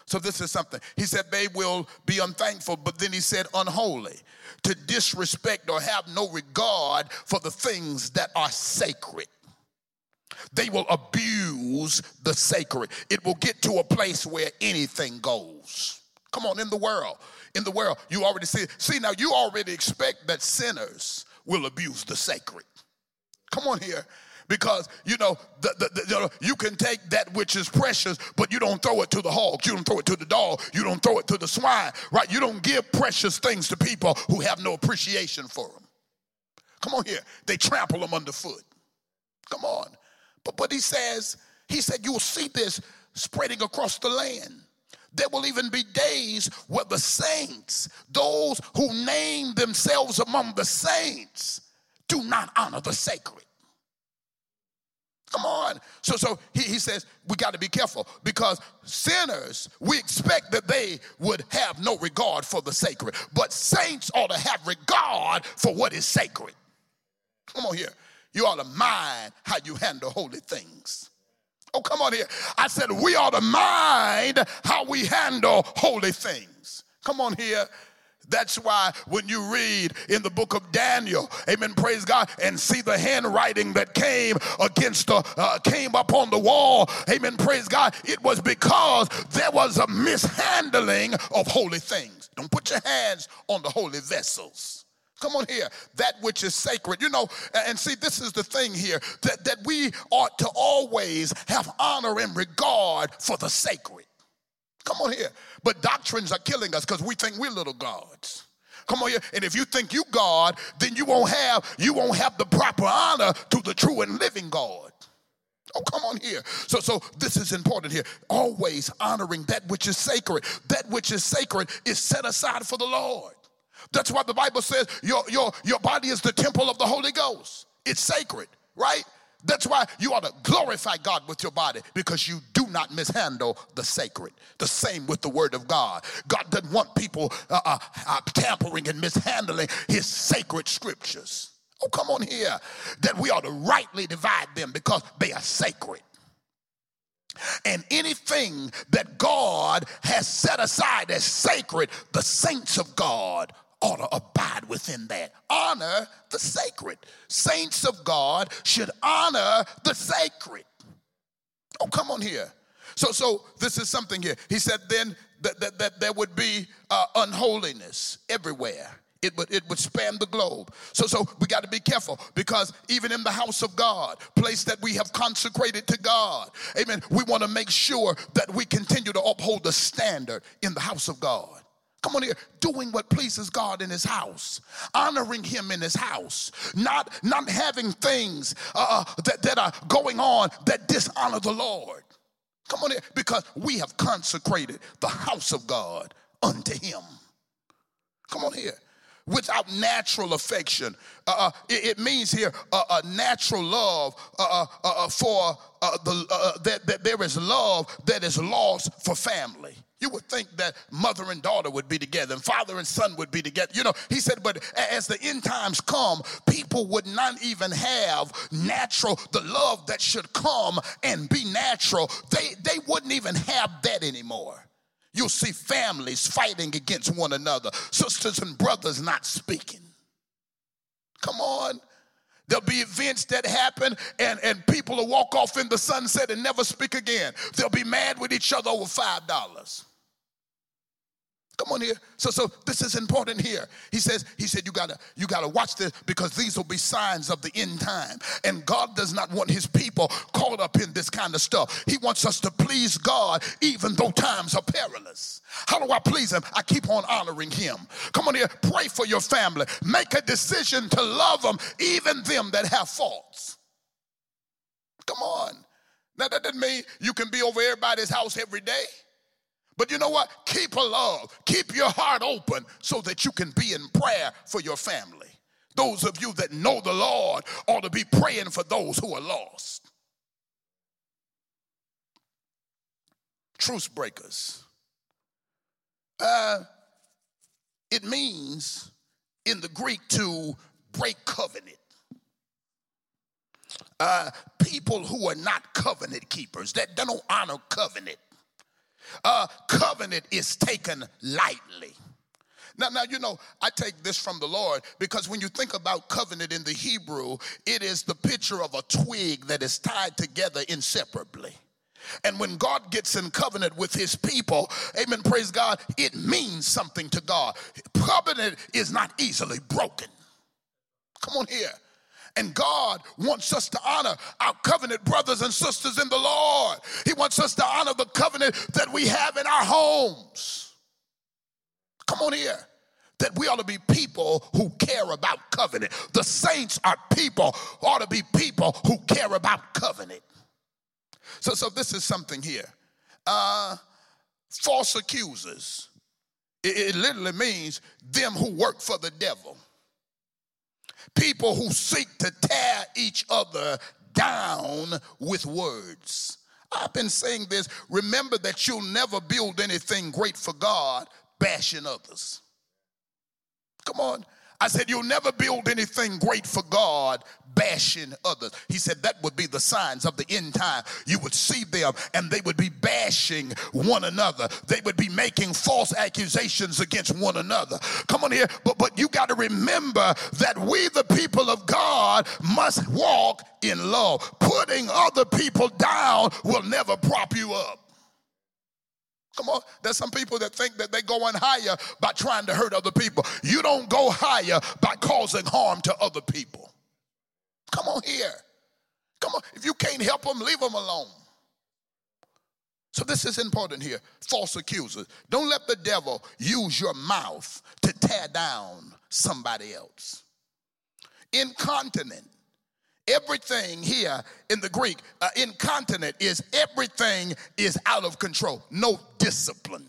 So this is something. He said they will be unthankful, but then he said unholy, to disrespect or have no regard for the things that are sacred. They will abuse the sacred. It will get to a place where anything goes. Come on, in the world, in the world, you already see. See, now you already expect that sinners will abuse the sacred. Come on here. Because you know, the, the, the, you can take that which is precious, but you don't throw it to the hogs, you don't throw it to the dog, you don't throw it to the swine, right? You don't give precious things to people who have no appreciation for them. Come on here, they trample them underfoot. Come on. But, but he says, he said, you'll see this spreading across the land. There will even be days where the saints, those who name themselves among the saints, do not honor the sacred. Come on. So, so he, he says we got to be careful because sinners, we expect that they would have no regard for the sacred, but saints ought to have regard for what is sacred. Come on here. You ought to mind how you handle holy things. Oh, come on here. I said, we ought to mind how we handle holy things. Come on here. That's why when you read in the book of Daniel, amen, praise God, and see the handwriting that came against the, uh, came up on the wall, amen, praise God, it was because there was a mishandling of holy things. Don't put your hands on the holy vessels. Come on here. That which is sacred. You know, and see, this is the thing here that, that we ought to always have honor and regard for the sacred. Come on here. But doctrines are killing us because we think we're little gods. Come on here. And if you think you God, then you won't have you won't have the proper honor to the true and living God. Oh, come on here. So, so this is important here. Always honoring that which is sacred. That which is sacred is set aside for the Lord. That's why the Bible says your, your, your body is the temple of the Holy Ghost. It's sacred, right? That's why you ought to glorify God with your body because you do not mishandle the sacred. The same with the Word of God. God doesn't want people uh, uh, uh, tampering and mishandling His sacred scriptures. Oh, come on here. That we ought to rightly divide them because they are sacred. And anything that God has set aside as sacred, the saints of God ought to abide within that. Honor the sacred. Saints of God should honor the sacred. Oh, come on here. So, so this is something here. He said then that, that, that there would be uh, unholiness everywhere. It would, it would span the globe. So, so we got to be careful because even in the house of God, place that we have consecrated to God, amen, we want to make sure that we continue to uphold the standard in the house of God. Come on here, doing what pleases God in his house, honoring him in his house, not, not having things uh, uh, that, that are going on that dishonor the Lord. Come on here, because we have consecrated the house of God unto him. Come on here without natural affection. Uh, uh, it, it, means here uh, a natural love uh, uh, uh, for the that, that there is love that is lost for family. You would think that mother and daughter would be together and father and son would be together. You know, he said, but as the end times come, people would not even have natural, the love that should come and be natural. They, they wouldn't even have that anymore. You'll see families fighting against one another, sisters and brothers not speaking. Come on. There'll be events that happen and, and people will walk off in the sunset and never speak again. They'll be mad with each other over $5. Come on here. So, so this is important here. He says, he said, you gotta, you gotta watch this because these will be signs of the end time. And God does not want his people caught up in this kind of stuff. He wants us to please God even though times are perilous. How do I please him? I keep on honoring him. Come on here, pray for your family. Make a decision to love them, even them that have faults. Come on. Now that doesn't mean you can be over everybody's house every day. But you know what? Keep a love. Keep your heart open so that you can be in prayer for your family. Those of you that know the Lord ought to be praying for those who are lost. Truce breakers. Uh, it means in the Greek to break covenant. Uh, people who are not covenant keepers, that don't honor covenant uh, covenant is taken lightly. Now, now, you know, I take this from the Lord because when you think about covenant in the Hebrew, it is the picture of a twig that is tied together inseparably. And when God gets in covenant with his people, amen, praise God, it means something to God. Covenant is not easily broken. Come on here. And God wants us to honor our covenant brothers and sisters in the Lord. He wants us to honor the covenant that we have in our homes. Come on here. That we ought to be people who care about covenant. The saints are people, ought to be people who care about covenant. So, so this is something here. Uh, false accusers. It, it literally means them who work for the devil people who seek to tear each other down with words. I've been saying this. Remember that you'll never build anything great for God bashing others. Come on. I said, You'll never build anything great for God bashing others. He said that would be the signs of the end time. You would see them and they would be bashing one another. They would be making false accusations against one another. Come on here, but but you got to remember that we the people of God must walk in love. Putting other people down will never prop you up. Come on. There's some people that think that they're going higher by trying to hurt other people. You don't go higher by causing harm to other people. Come on here. Come on. If you can't help them, leave them alone. So this is important here. False accusers. Don't let the devil use your mouth to tear down somebody else. Incontinent everything here in the Greek, uh, incontinent is everything is out of control, no discipline.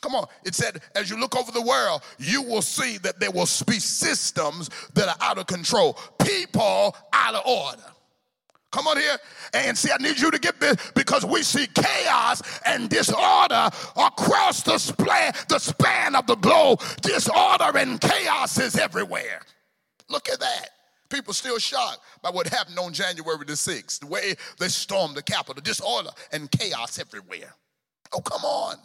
Come on, it said, as you look over the world, you will see that there will be systems that are out of control, people out of order. Come on here. And see, I need you to get this because we see chaos and disorder across the span, the span of the globe. Disorder and chaos is everywhere. Look at that. People still shocked by what happened on January the 6th, the way they stormed the Capitol, disorder and chaos everywhere. Oh, come on.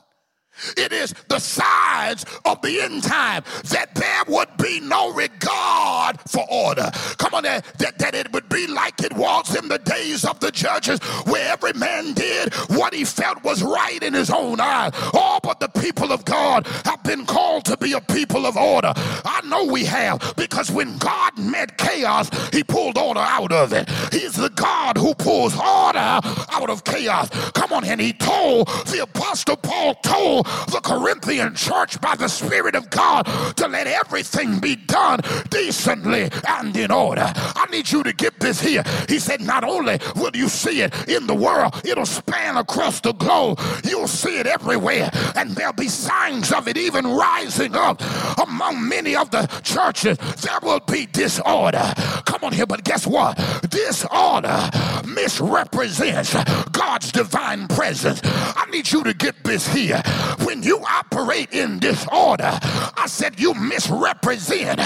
It is the signs of the end time that there would be no regard for order. Come on, that, that, it would be like it was in the days of the judges, where every man did what he felt was right in his own eyes. All but the people of God have been called to be a people of order. I know we have, because when God met chaos, he pulled order out of it. He's the God who pulls order out of chaos. Come on, and he told the apostle Paul told the Corinthian church by the Spirit of God to let everything be done decently and in order. I need you to get this here. He said, Not only will you see it in the world, it'll span across the globe. You'll see it everywhere, and there'll be signs of it even rising up among many of the churches. There will be disorder. Come on here, but guess what? Disorder misrepresents God's divine presence. I need you to get this here when you operate in disorder, I said you misrepresent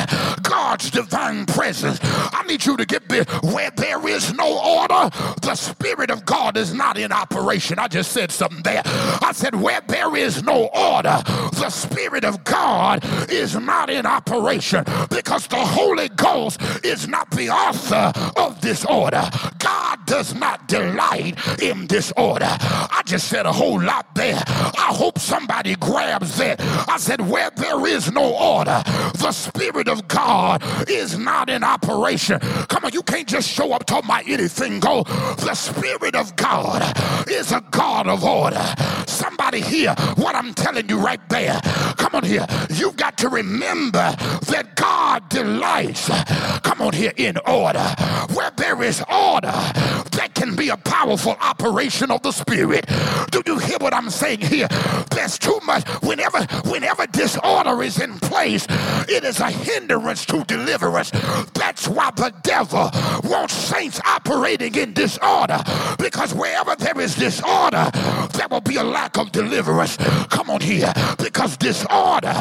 God's divine presence. I need you to get this. Where there is no order, the Spirit of God is not in operation. I just said something there. I said, where there is no order, the Spirit of God is not in operation because the Holy Ghost is not the author of disorder. God does not delight in disorder. I just said a whole lot there. I hope some somebody grabs it. I said, where there is no order, the Spirit of God is not in operation. Come on, you can't just show up talking about anything go. The Spirit of God is a God of order. Somebody hear what I'm telling you right there. Come on here. You've got to remember that God delights. Come on here in order. Where there is order, there can be a powerful operation of the Spirit. Do you hear what I'm saying here? There there's too much. Whenever, whenever disorder is in place, it is a hindrance to deliverance. That's why the devil wants saints operating in disorder. Because wherever there is disorder, there will be a lack of deliverance. Come on here. Because disorder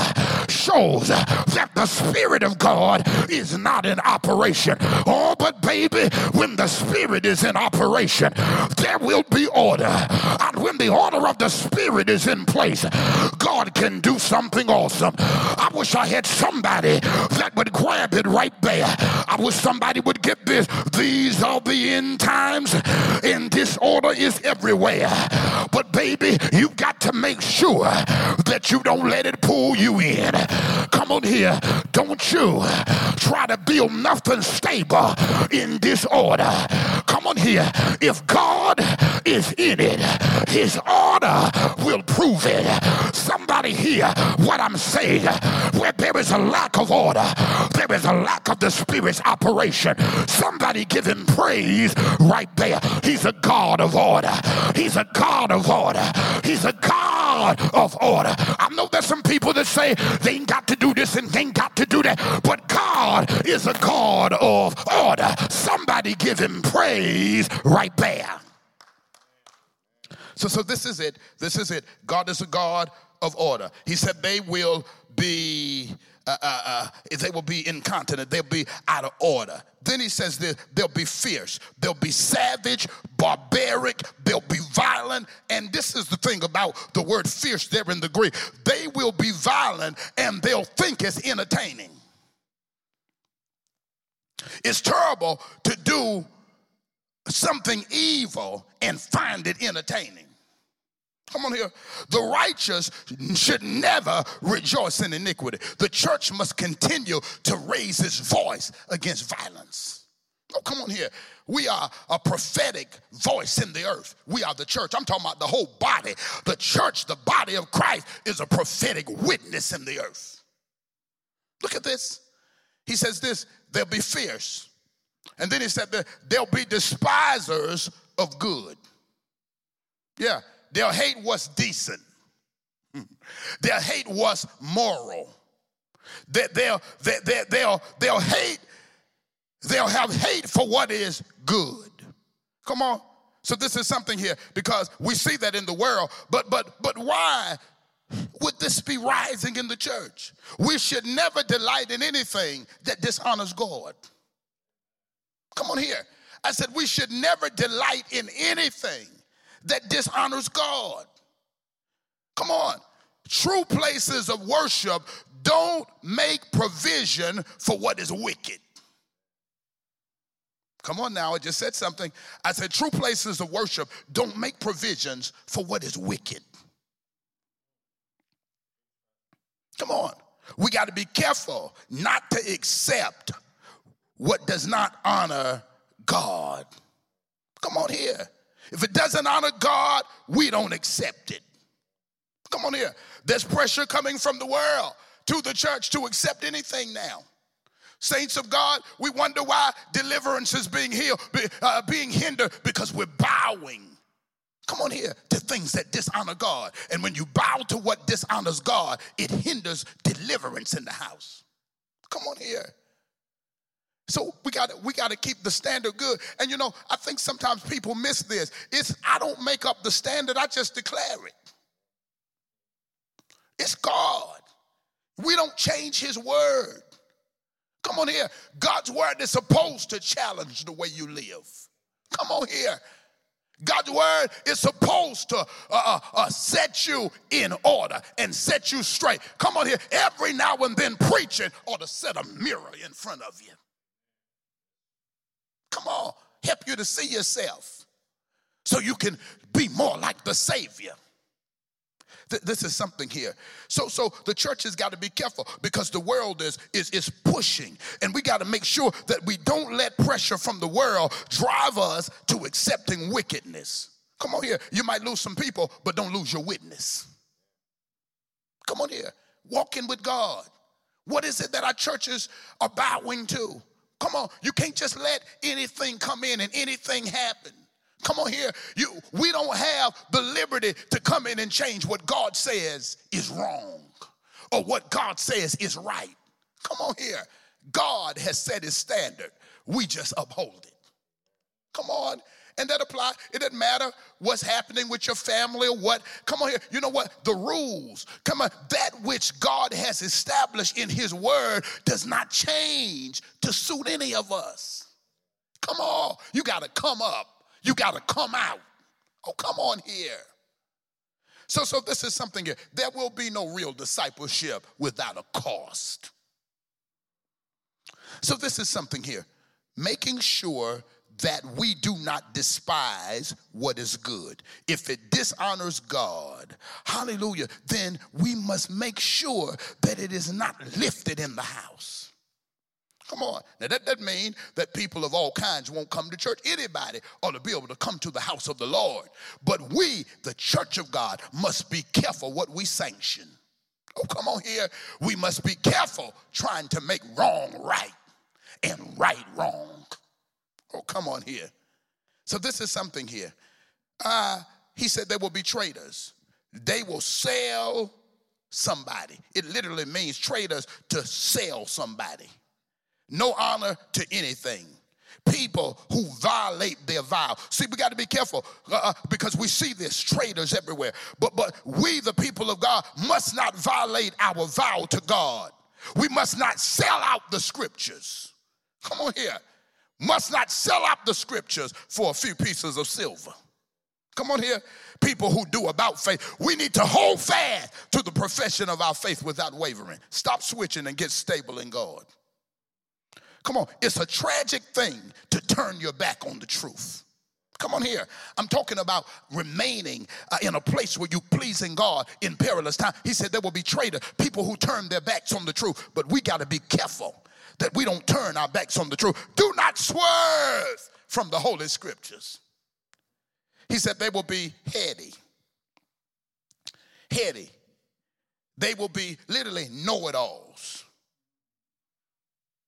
shows that the Spirit of God is not in operation. Oh, but baby, when the Spirit is in operation, there will be order. And when the order of the Spirit is in place, place, God can do something awesome. I wish I had somebody that would grab it right there. I wish somebody would get this. These are the end times, and disorder is everywhere. But baby, you've got to make sure that you don't let it pull you in. Come on here. Don't you try to build nothing stable in disorder. Come on here. If God is in it, his order will prove it. Somebody hear what I'm saying. Where there is a lack of order, there is a lack of the Spirit's operation. Somebody give him praise right there. He's a God of order. He's a God of order. He's a God of order. I know there's some people that say they ain't got to do this and they ain't got to do that, but God is a God of order. Somebody give him praise right there. So, so this is it. This is it. God is a God of order. He said they will be. Uh, uh, uh, they will be incontinent. They'll be out of order. Then he says this, they'll be fierce. They'll be savage, barbaric. They'll be violent. And this is the thing about the word fierce there in the Greek. They will be violent and they'll think it's entertaining. It's terrible to do something evil and find it entertaining. Come on here. The righteous should never rejoice in iniquity. The church must continue to raise its voice against violence. Oh, come on here. We are a prophetic voice in the earth. We are the church. I'm talking about the whole body. The church, the body of Christ, is a prophetic witness in the earth. Look at this. He says this they'll be fierce. And then he said that they'll be despisers of good. Yeah, They'll hate what's decent. They'll hate what's moral. They, they'll, they, they, they'll, they'll hate, they'll have hate for what is good. Come on. So this is something here because we see that in the world, but but but why would this be rising in the church? We should never delight in anything that dishonors God. Come on here. I said we should never delight in anything that dishonors God. Come on. True places of worship don't make provision for what is wicked. Come on now, I just said something. I said true places of worship don't make provisions for what is wicked. Come on. We got to be careful not to accept what does not honor God. Come on here. If it doesn't honor God, we don't accept it. Come on here. There's pressure coming from the world to the church to accept anything now. Saints of God, we wonder why deliverance is being healed, uh, being hindered because we're bowing. Come on here to things that dishonor God. And when you bow to what dishonors God, it hinders deliverance in the house. Come on here. So we got we got to keep the standard good. And you know, I think sometimes people miss this. It's I don't make up the standard, I just declare it. It's God. We don't change his word. Come on here. God's word is supposed to challenge the way you live. Come on here. God's word is supposed to uh, uh, uh, set you in order and set you straight. Come on here. Every now and then, preaching ought to set a mirror in front of you. Come on, help you to see yourself so you can be more like the Savior. Th- this is something here. So, so the church has got to be careful because the world is, is, is pushing, and we got to make sure that we don't let pressure from the world drive us to accepting wickedness. Come on here. You might lose some people, but don't lose your witness. Come on here. Walking with God. What is it that our churches are bowing to? Come on, you can't just let anything come in and anything happen. Come on here. You, we don't have the liberty to come in and change what God says is wrong or what God says is right. Come on here. God has set his standard. We just uphold it. Come on. And that apply. It doesn't matter what's happening with your family or what. Come on here. You know what? The rules. Come on. That which God has established in his word does not change to suit any of us. Come on. You got to come up. You got to come out. Oh, come on here. So, so this is something here. There will be no real discipleship without a cost. So this is something here. Making sure that we do not despise what is good. If it dishonors God, hallelujah, then we must make sure that it is not lifted in the house. Come on. Now, that doesn't mean that people of all kinds won't come to church. Anybody ought to be able to come to the house of the Lord. But we, the church of God, must be careful what we sanction. Oh, come on here. We must be careful trying to make wrong right and right wrong. Oh, come on here. So this is something here. Uh, he said there will be traitors. They will sell somebody. It literally means traitors to sell somebody. No honor to anything. People who violate their vow. See, we got to be careful uh, uh, because we see this traitors everywhere. But but we, the people of God, must not violate our vow to God. We must not sell out the scriptures. Come on here must not sell out the scriptures for a few pieces of silver. Come on here. People who do about faith. We need to hold fast to the profession of our faith without wavering. Stop switching and get stable in God. Come on. It's a tragic thing to turn your back on the truth. Come on here. I'm talking about remaining uh, in a place where you pleasing God in perilous time. He said there will be traitors, people who turn their backs on the truth, but we got to be careful that we don't turn our backs on the truth. Do not swerve from the Holy Scriptures. He said they will be heady. Heady. They will be literally know it alls.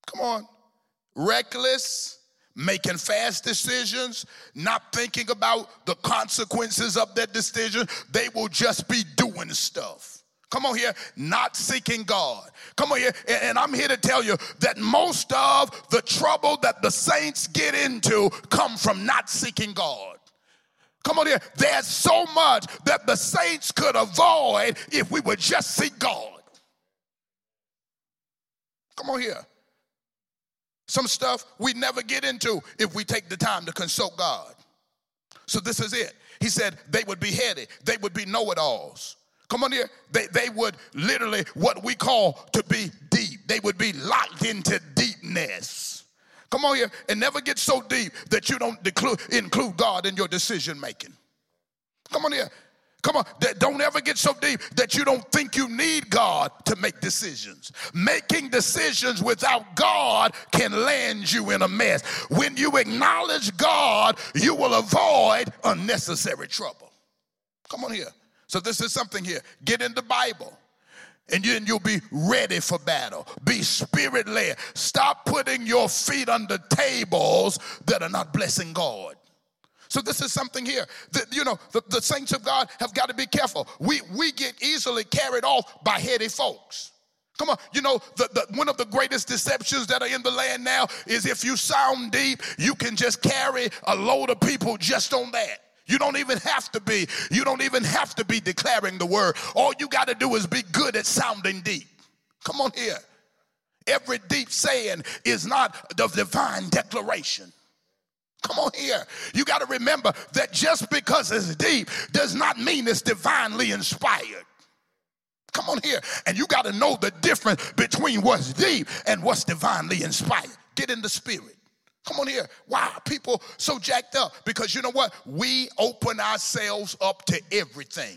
Come on. Reckless, making fast decisions, not thinking about the consequences of that decision. They will just be doing stuff. Come on here, not seeking God. Come on here, and I'm here to tell you that most of the trouble that the saints get into come from not seeking God. Come on here. There's so much that the saints could avoid if we would just seek God. Come on here. Some stuff we never get into if we take the time to consult God. So this is it. He said they would be heady, they would be know it alls. Come on here. They, they would literally what we call to be deep. They would be locked into deepness. Come on here and never get so deep that you don't include God in your decision making. Come on here. Come on, don't ever get so deep that you don't think you need God to make decisions. Making decisions without God can land you in a mess. When you acknowledge God, you will avoid unnecessary trouble. Come on here. So, this is something here. Get in the Bible and then you'll be ready for battle. Be spirit led. Stop putting your feet under tables that are not blessing God. So this is something here that you know the, the saints of God have got to be careful. We we get easily carried off by heady folks. Come on, you know, the, the, one of the greatest deceptions that are in the land now is if you sound deep, you can just carry a load of people just on that. You don't even have to be, you don't even have to be declaring the word. All you got to do is be good at sounding deep. Come on here. Every deep saying is not the divine declaration. Come on here. You got to remember that just because it's deep does not mean it's divinely inspired. Come on here. And you got to know the difference between what's deep and what's divinely inspired. Get in the spirit. Come on here. Why are people so jacked up? Because you know what? We open ourselves up to everything.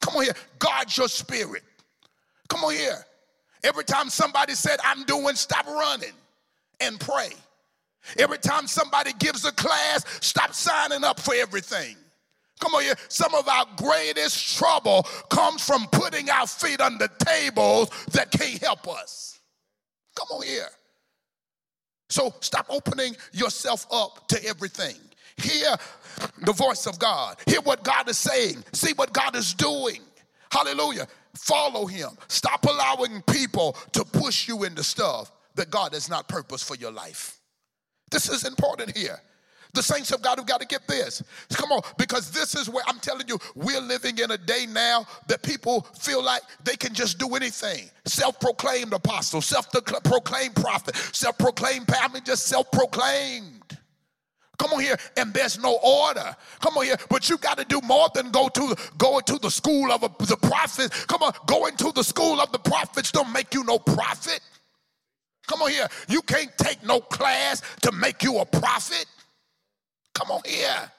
Come on here. Guard your spirit. Come on here. Every time somebody said, I'm doing, stop running and pray. Every time somebody gives a class, stop signing up for everything. Come on here. Some of our greatest trouble comes from putting our feet on the tables that can't help us. Come on here. So stop opening yourself up to everything. Hear the voice of God. Hear what God is saying. See what God is doing. Hallelujah. Follow him. Stop allowing people to push you into stuff that God has not purposed for your life. This is important here. The saints of God have got to get this. Come on, because this is where I'm telling you, we're living in a day now that people feel like they can just do anything. Self proclaimed apostle, self proclaimed prophet, self proclaimed, I mean, just self proclaimed. Come on here, and there's no order. Come on here, but you got to do more than go to go into the school of a, the prophets. Come on, going to the school of the prophets don't make you no prophet. Come on here. You can't take no class to make you a prophet. Come on here.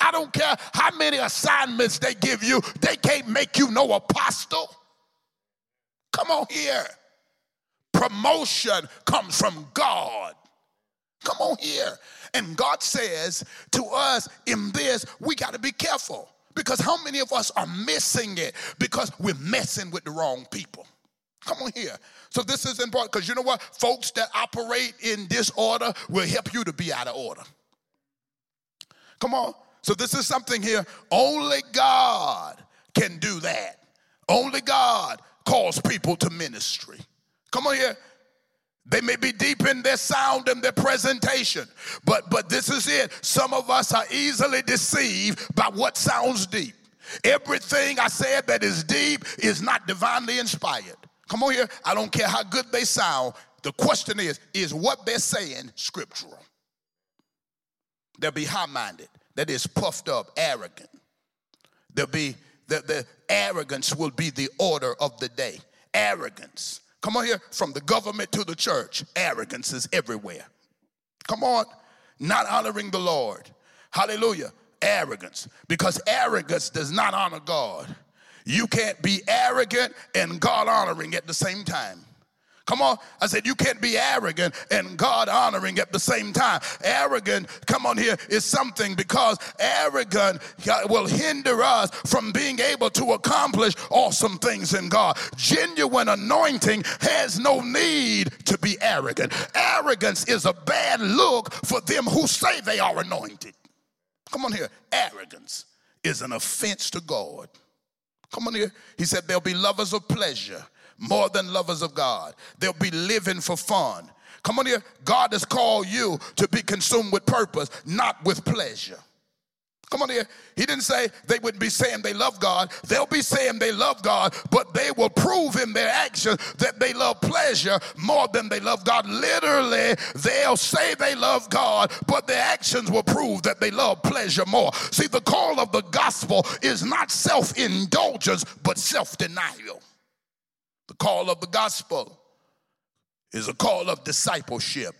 I don't care how many assignments they give you, they can't make you no apostle. Come on here. Promotion comes from God. Come on here. And God says to us in this, we got to be careful because how many of us are missing it because we're messing with the wrong people? Come on here. So this is important because you know what? Folks that operate in disorder will help you to be out of order. Come on. So this is something here. Only God can do that. Only God calls people to ministry. Come on here. They may be deep in their sound and their presentation, but but this is it. Some of us are easily deceived by what sounds deep. Everything I said that is deep is not divinely inspired. Come on here. I don't care how good they sound. The question is, is what they're saying scriptural? They'll be high minded, that is puffed up, arrogant. They'll be, the, the arrogance will be the order of the day. Arrogance. Come on here, from the government to the church, arrogance is everywhere. Come on, not honoring the Lord. Hallelujah. Arrogance. Because arrogance does not honor God. You can't be arrogant and God honoring at the same time. Come on. I said, you can't be arrogant and God honoring at the same time. Arrogant, come on here, is something because arrogant will hinder us from being able to accomplish awesome things in God. Genuine anointing has no need to be arrogant. Arrogance is a bad look for them who say they are anointed. Come on here. Arrogance is an offense to God. Come on here. He said they'll be lovers of pleasure more than lovers of God. They'll be living for fun. Come on here. God has called you to be consumed with purpose, not with pleasure. Come on here. He didn't say they wouldn't be saying they love God. They'll be saying they love God, but they will prove in their actions that they love pleasure more than they love God. Literally, they'll say they love God, but their actions will prove that they love pleasure more. See, the call of the gospel is not self indulgence, but self denial. The call of the gospel is a call of discipleship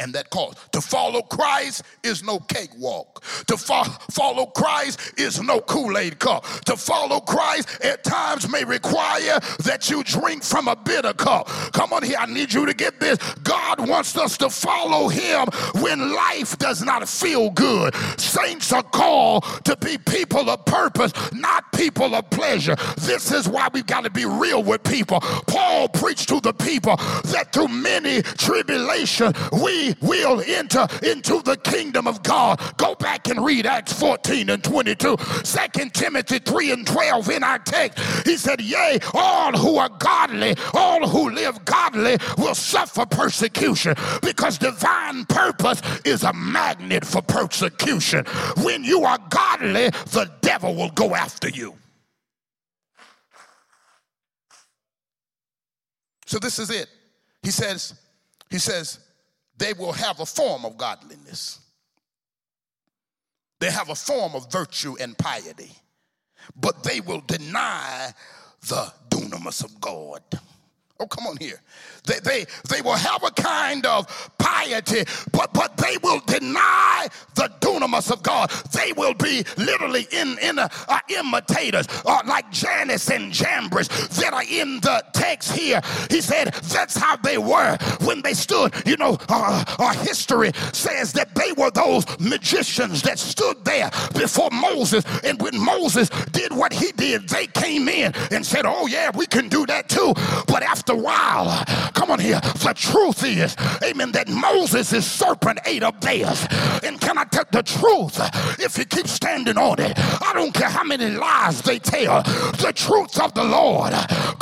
and that cause. To follow Christ is no cakewalk. To fo- follow Christ is no Kool Aid cup. To follow Christ at times may require that you drink from a bitter cup. Come on here, I need you to get this. God wants us to follow Him when life does not feel good. Saints are called to be people of purpose, not people of pleasure. This is why we've got to be real with people. Paul preached to the people that through many tribulation we will enter into the kingdom of God. Go back and read Acts 14 and 22, 2 Timothy 3 and 12 in our text. He said, Yea, all who are godly, all who live godly will suffer persecution because divine purpose is a magnet for persecution. When you are godly, the devil will go after you. So this is it. He says, he says, they will have a form of godliness. They have a form of virtue and piety, but they will deny the dunamis of God. Oh, come on here. They, they, they will have a kind of piety, but, but they will deny the dunamis of God. They will be literally in, in uh, uh, imitators, uh, like Jannes and Jambres that are in the text here. He said that's how they were when they stood. You know, uh, our history says that they were those magicians that stood there before Moses. And when Moses did what he did, they came in and said, Oh, yeah, we can do that too. But after a while, Come on here. The truth is, amen, that Moses' serpent ate up theirs. And can I tell the truth? If you keep standing on it, I don't care how many lies they tell, the truth of the Lord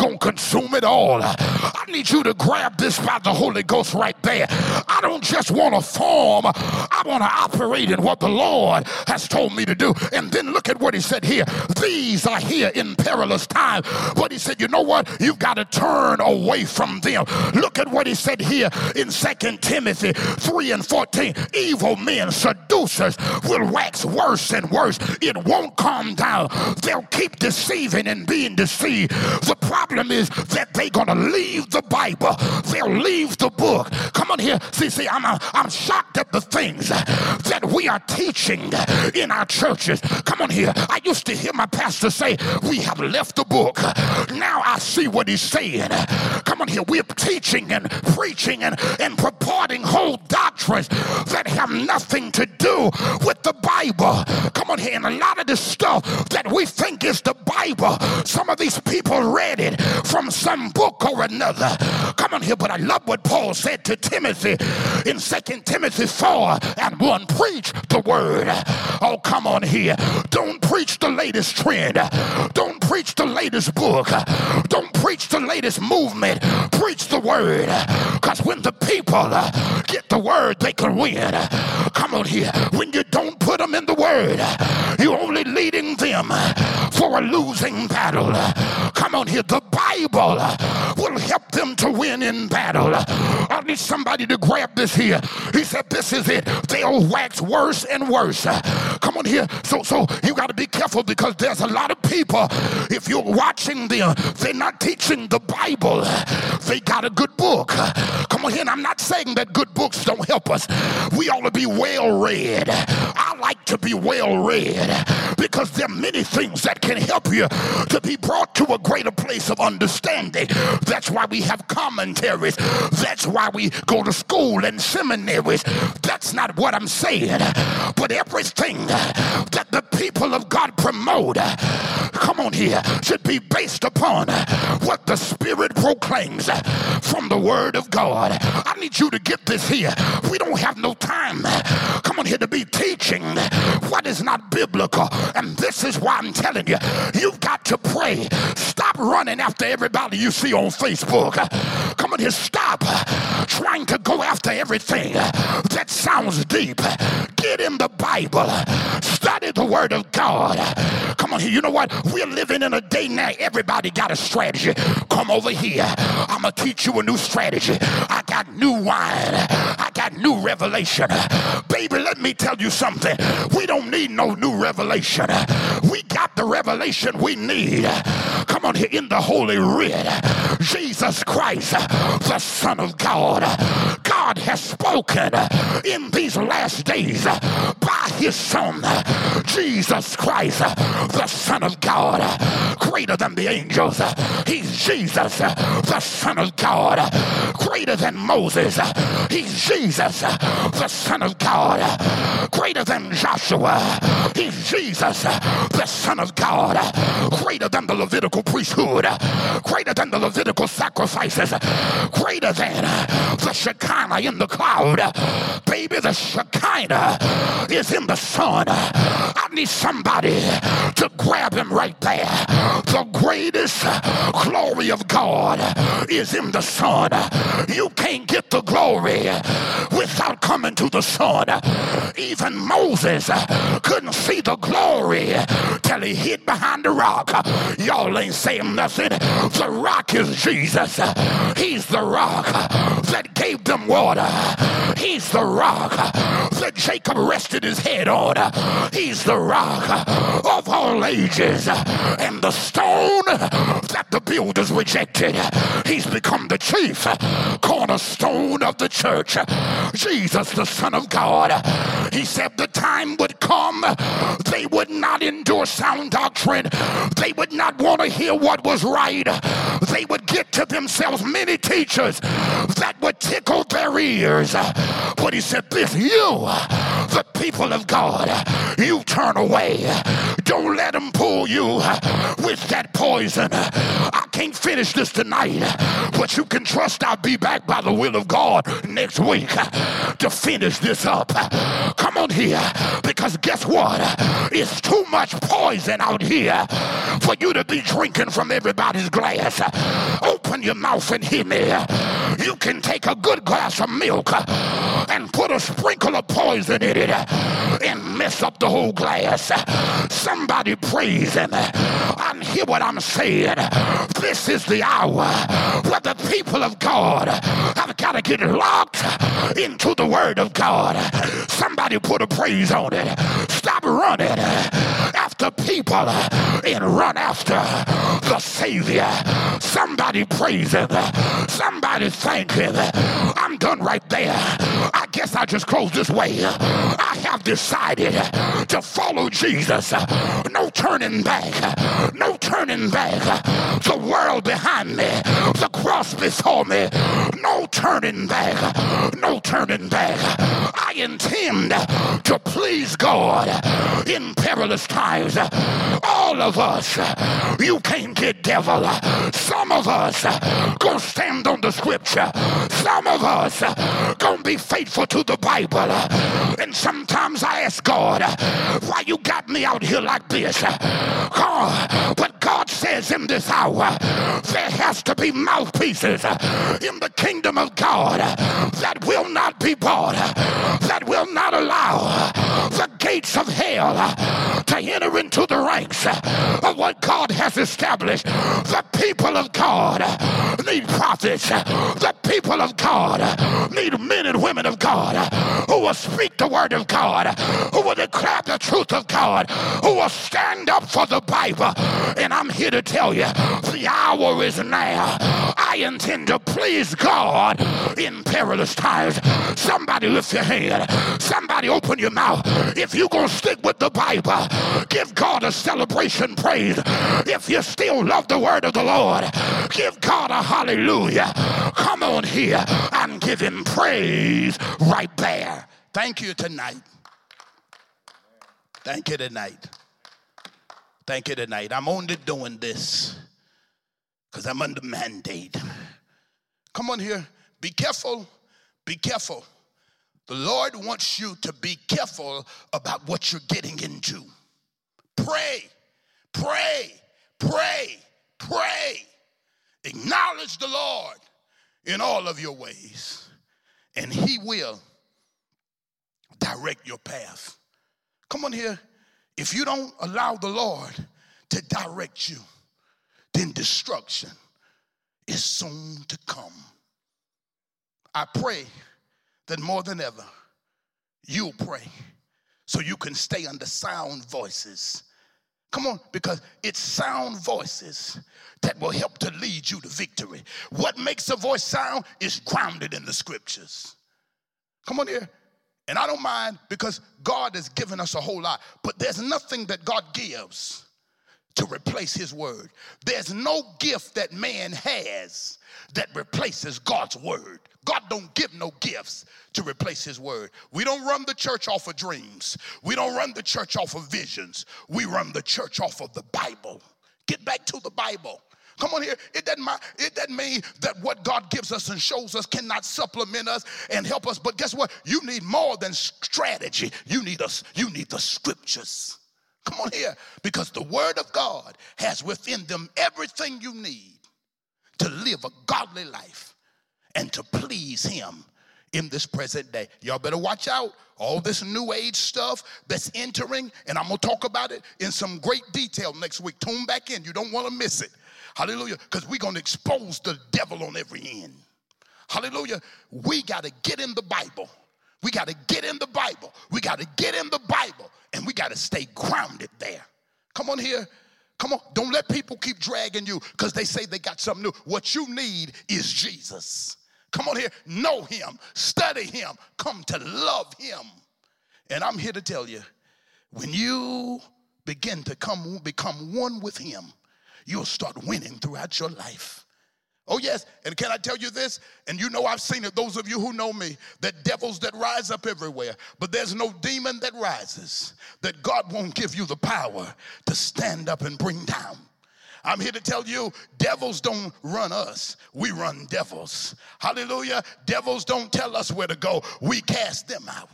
gonna consume it all. I need you to grab this by the Holy Ghost right there. I don't just want to form, I want to operate in what the Lord has told me to do. And then look at what he said here. These are here in perilous time. But he said, you know what? You've got to turn away from them. Look at what he said here in Second Timothy 3 and 14. Evil men, seducers, will wax worse and worse. It won't calm down. They'll keep deceiving and being deceived. The problem is that they're going to leave the Bible. They'll leave the book. Come on here. See, see, I'm, I'm shocked at the things that we are teaching in our churches. Come on here. I used to hear my pastor say, We have left the book. Now I see what he's saying. Come on here. We're teaching and preaching and, and purporting whole doctrines that have nothing to do with the Bible. Come on here, and a lot of this stuff that we think is the Bible, some of these people read it from some book or another. Come on here, but I love what Paul said to Timothy in Second Timothy 4 and 1 preach the word. Oh, come on here. Don't preach the latest trend. Don't preach the latest book. Don't preach the latest movement. Preach the word. Because when the people uh, get the word, they can win. Come on here. When you don't put them in the word, you're only leading them for a losing battle. Come on here. The Bible uh, will help them to win in battle. I need somebody to grab this here. He said, This is it. They'll wax worse and worse. Come on here. So, so you got to be careful because there's a lot of people, if you're watching them, they're not teaching the Bible. They got a good book. Come on here. I'm not saying that good books don't help us. We ought to be well read. I like to be well read because there are many things that can help you to be brought to a greater place of understanding. That's why we have commentaries. That's why we go to school and seminaries. That's not what I'm saying. But everything that the people of God promote, come on here, should be based upon what the Spirit proclaims from the Word of God. I need you to get this here. We don't have no time, come on here, to be teaching what is not biblical. And this is why I'm telling you, you've got to pray. Stop running after everybody you see on Facebook. Come on here, stop trying to go after everything that sounds deep. Get in the Bible. Study the word of God. Come on here. You know what? We're living in a day now. Everybody got a strategy. Come over here. I'm going to teach you a new strategy. I got new wine. I got new revelation. Baby, let me tell you something. We don't need no new revelation. We got the revelation we need. Come on here in the Holy Writ. Jesus Christ, the Son of God. God has spoken in these last days by his Son, Jesus Christ, the Son of God, greater than the angels. He's Jesus, the Son of God, greater than Moses. He's Jesus, the Son of God, greater than Joshua. He's Jesus, the Son of God, greater than the Levitical priesthood, greater than the Levitical sacrifices, greater than the Shekinah in the cloud. Baby, the Shekinah is in the Son. I need somebody to grab him right there. The greatest glory of God is in the Son. You can't get the glory without coming to the Son. Even Moses couldn't see the glory till he hid behind the rock. Y'all ain't saying nothing. The rock is Jesus. He's the rock that gave them water. He's the rock that Jacob rested his head on. He's the rock of all ages. And the stone that the builders rejected, he's become the chief cornerstone of the church. Jesus, the Son of God. He said the time would come, they would not endure sound doctrine. They would not want to hear what was right. They would get to themselves many teachers that would tickle their ears. But he said, This you, the people of God, you turn away. Don't let them pull you with that poison. I can't finish this tonight, but you can trust I'll be back by the will of God next week to finish this up. Come on here, because guess what? It's too much poison out here for you to be drinking from everybody's glass. Open your mouth and hear me. You can take a good glass of milk and put a sprinkle of poison in it and mess up the whole glass. Somebody praise him and hear what I'm saying. This is the hour where the people of God have got to get locked into the word of God. Somebody put a praise on it. Stop running after people and run after the Savior. Somebody praise him. Somebody thank him. I'm done right there. I guess I just close this way. I have decided to follow Jesus. No turning back. No turning back. The world behind me. The cross before me. No turning back. No turning back. I intend to please God in perilous times. All of us, you can't get devil. Some of us gonna stand on the scripture. Some of us gonna be faithful to the Bible. And sometimes I ask God, why you got me out here like this? God, but God says in this hour, there has to be mouthpieces in the kingdom of God that will not be bought, that will not allow the gates of hell to enter into the ranks of what God has established. The people of God need prophets. The people of God need men and women of God who will speak the word of God, who will declare the truth of God, who will stand up for the Bible. And I'm here to tell you the hour is now. I intend to please God in perilous times. Somebody lift your hand. Somebody open your mouth. If you're going to stick with the Bible, give God a celebration praise. If you still love the word of the Lord, give God a hallelujah. Come on here and give him praise right there. Thank you tonight. Thank you tonight. Thank you tonight. I'm only doing this because I'm under mandate. Come on here. Be careful. Be careful. The Lord wants you to be careful about what you're getting into. Pray, pray, pray, pray. Acknowledge the Lord in all of your ways, and He will direct your path. Come on here. If you don't allow the Lord to direct you, then destruction is soon to come. I pray that more than ever, you'll pray so you can stay under sound voices. Come on, because it's sound voices that will help to lead you to victory. What makes a voice sound is grounded in the scriptures. Come on here. And I don't mind because God has given us a whole lot, but there's nothing that God gives to replace his word. There's no gift that man has that replaces God's word. God don't give no gifts to replace his word. We don't run the church off of dreams. We don't run the church off of visions. We run the church off of the Bible. Get back to the Bible. Come on here. It doesn't, it doesn't mean that what God gives us and shows us cannot supplement us and help us. But guess what? You need more than strategy. You need us. You need the scriptures. Come on here. Because the word of God has within them everything you need to live a godly life and to please him in this present day. Y'all better watch out. All this new age stuff that's entering, and I'm gonna talk about it in some great detail next week. Tune back in. You don't wanna miss it. Hallelujah. Because we're to expose the devil on every end. Hallelujah. We got to get in the Bible. We got to get in the Bible. We got to get in the Bible and we got to stay grounded there. Come on here. Come on. Don't let people keep dragging you because they say they got something new. What you need is Jesus. Come on here. Know him. Study him. Come to love him. And I'm here to tell you when you begin to come become one with him, you'll start winning throughout your life. Oh, yes. And can I tell you this? And you know I've seen it, those of you who know me, that devils that rise up everywhere, but there's no demon that rises that God won't give you the power to stand up and bring down. I'm here to tell you devils don't run us, we run devils. Hallelujah. Devils don't tell us where to go, we cast them out.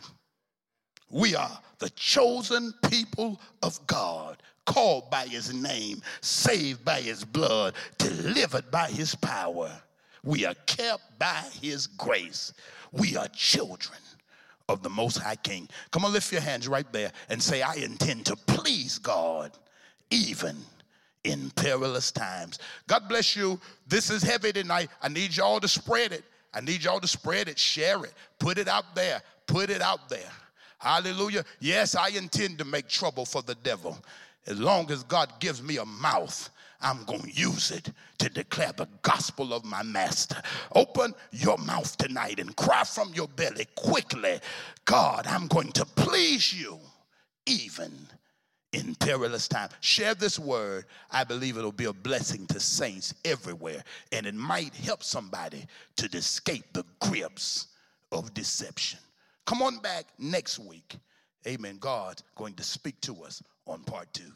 We are the chosen people of God called by his name, saved by his blood, delivered by his power. We are kept by his grace. We are children of the Most High King. Come on, lift your hands right there and say, I intend to please God even in perilous times. God bless you. This is heavy tonight. I need y'all to spread it. I need y'all to spread it, share it, put it out there, put it out there. Hallelujah. Yes, I intend to make trouble for the devil. As long as God gives me a mouth, I'm going to use it to declare the gospel of my master. Open your mouth tonight and cry from your belly quickly God, I'm going to please you even in perilous time. Share this word. I believe it'll be a blessing to saints everywhere, and it might help somebody to escape the grips of deception. Come on back next week. Amen. God's going to speak to us on part two.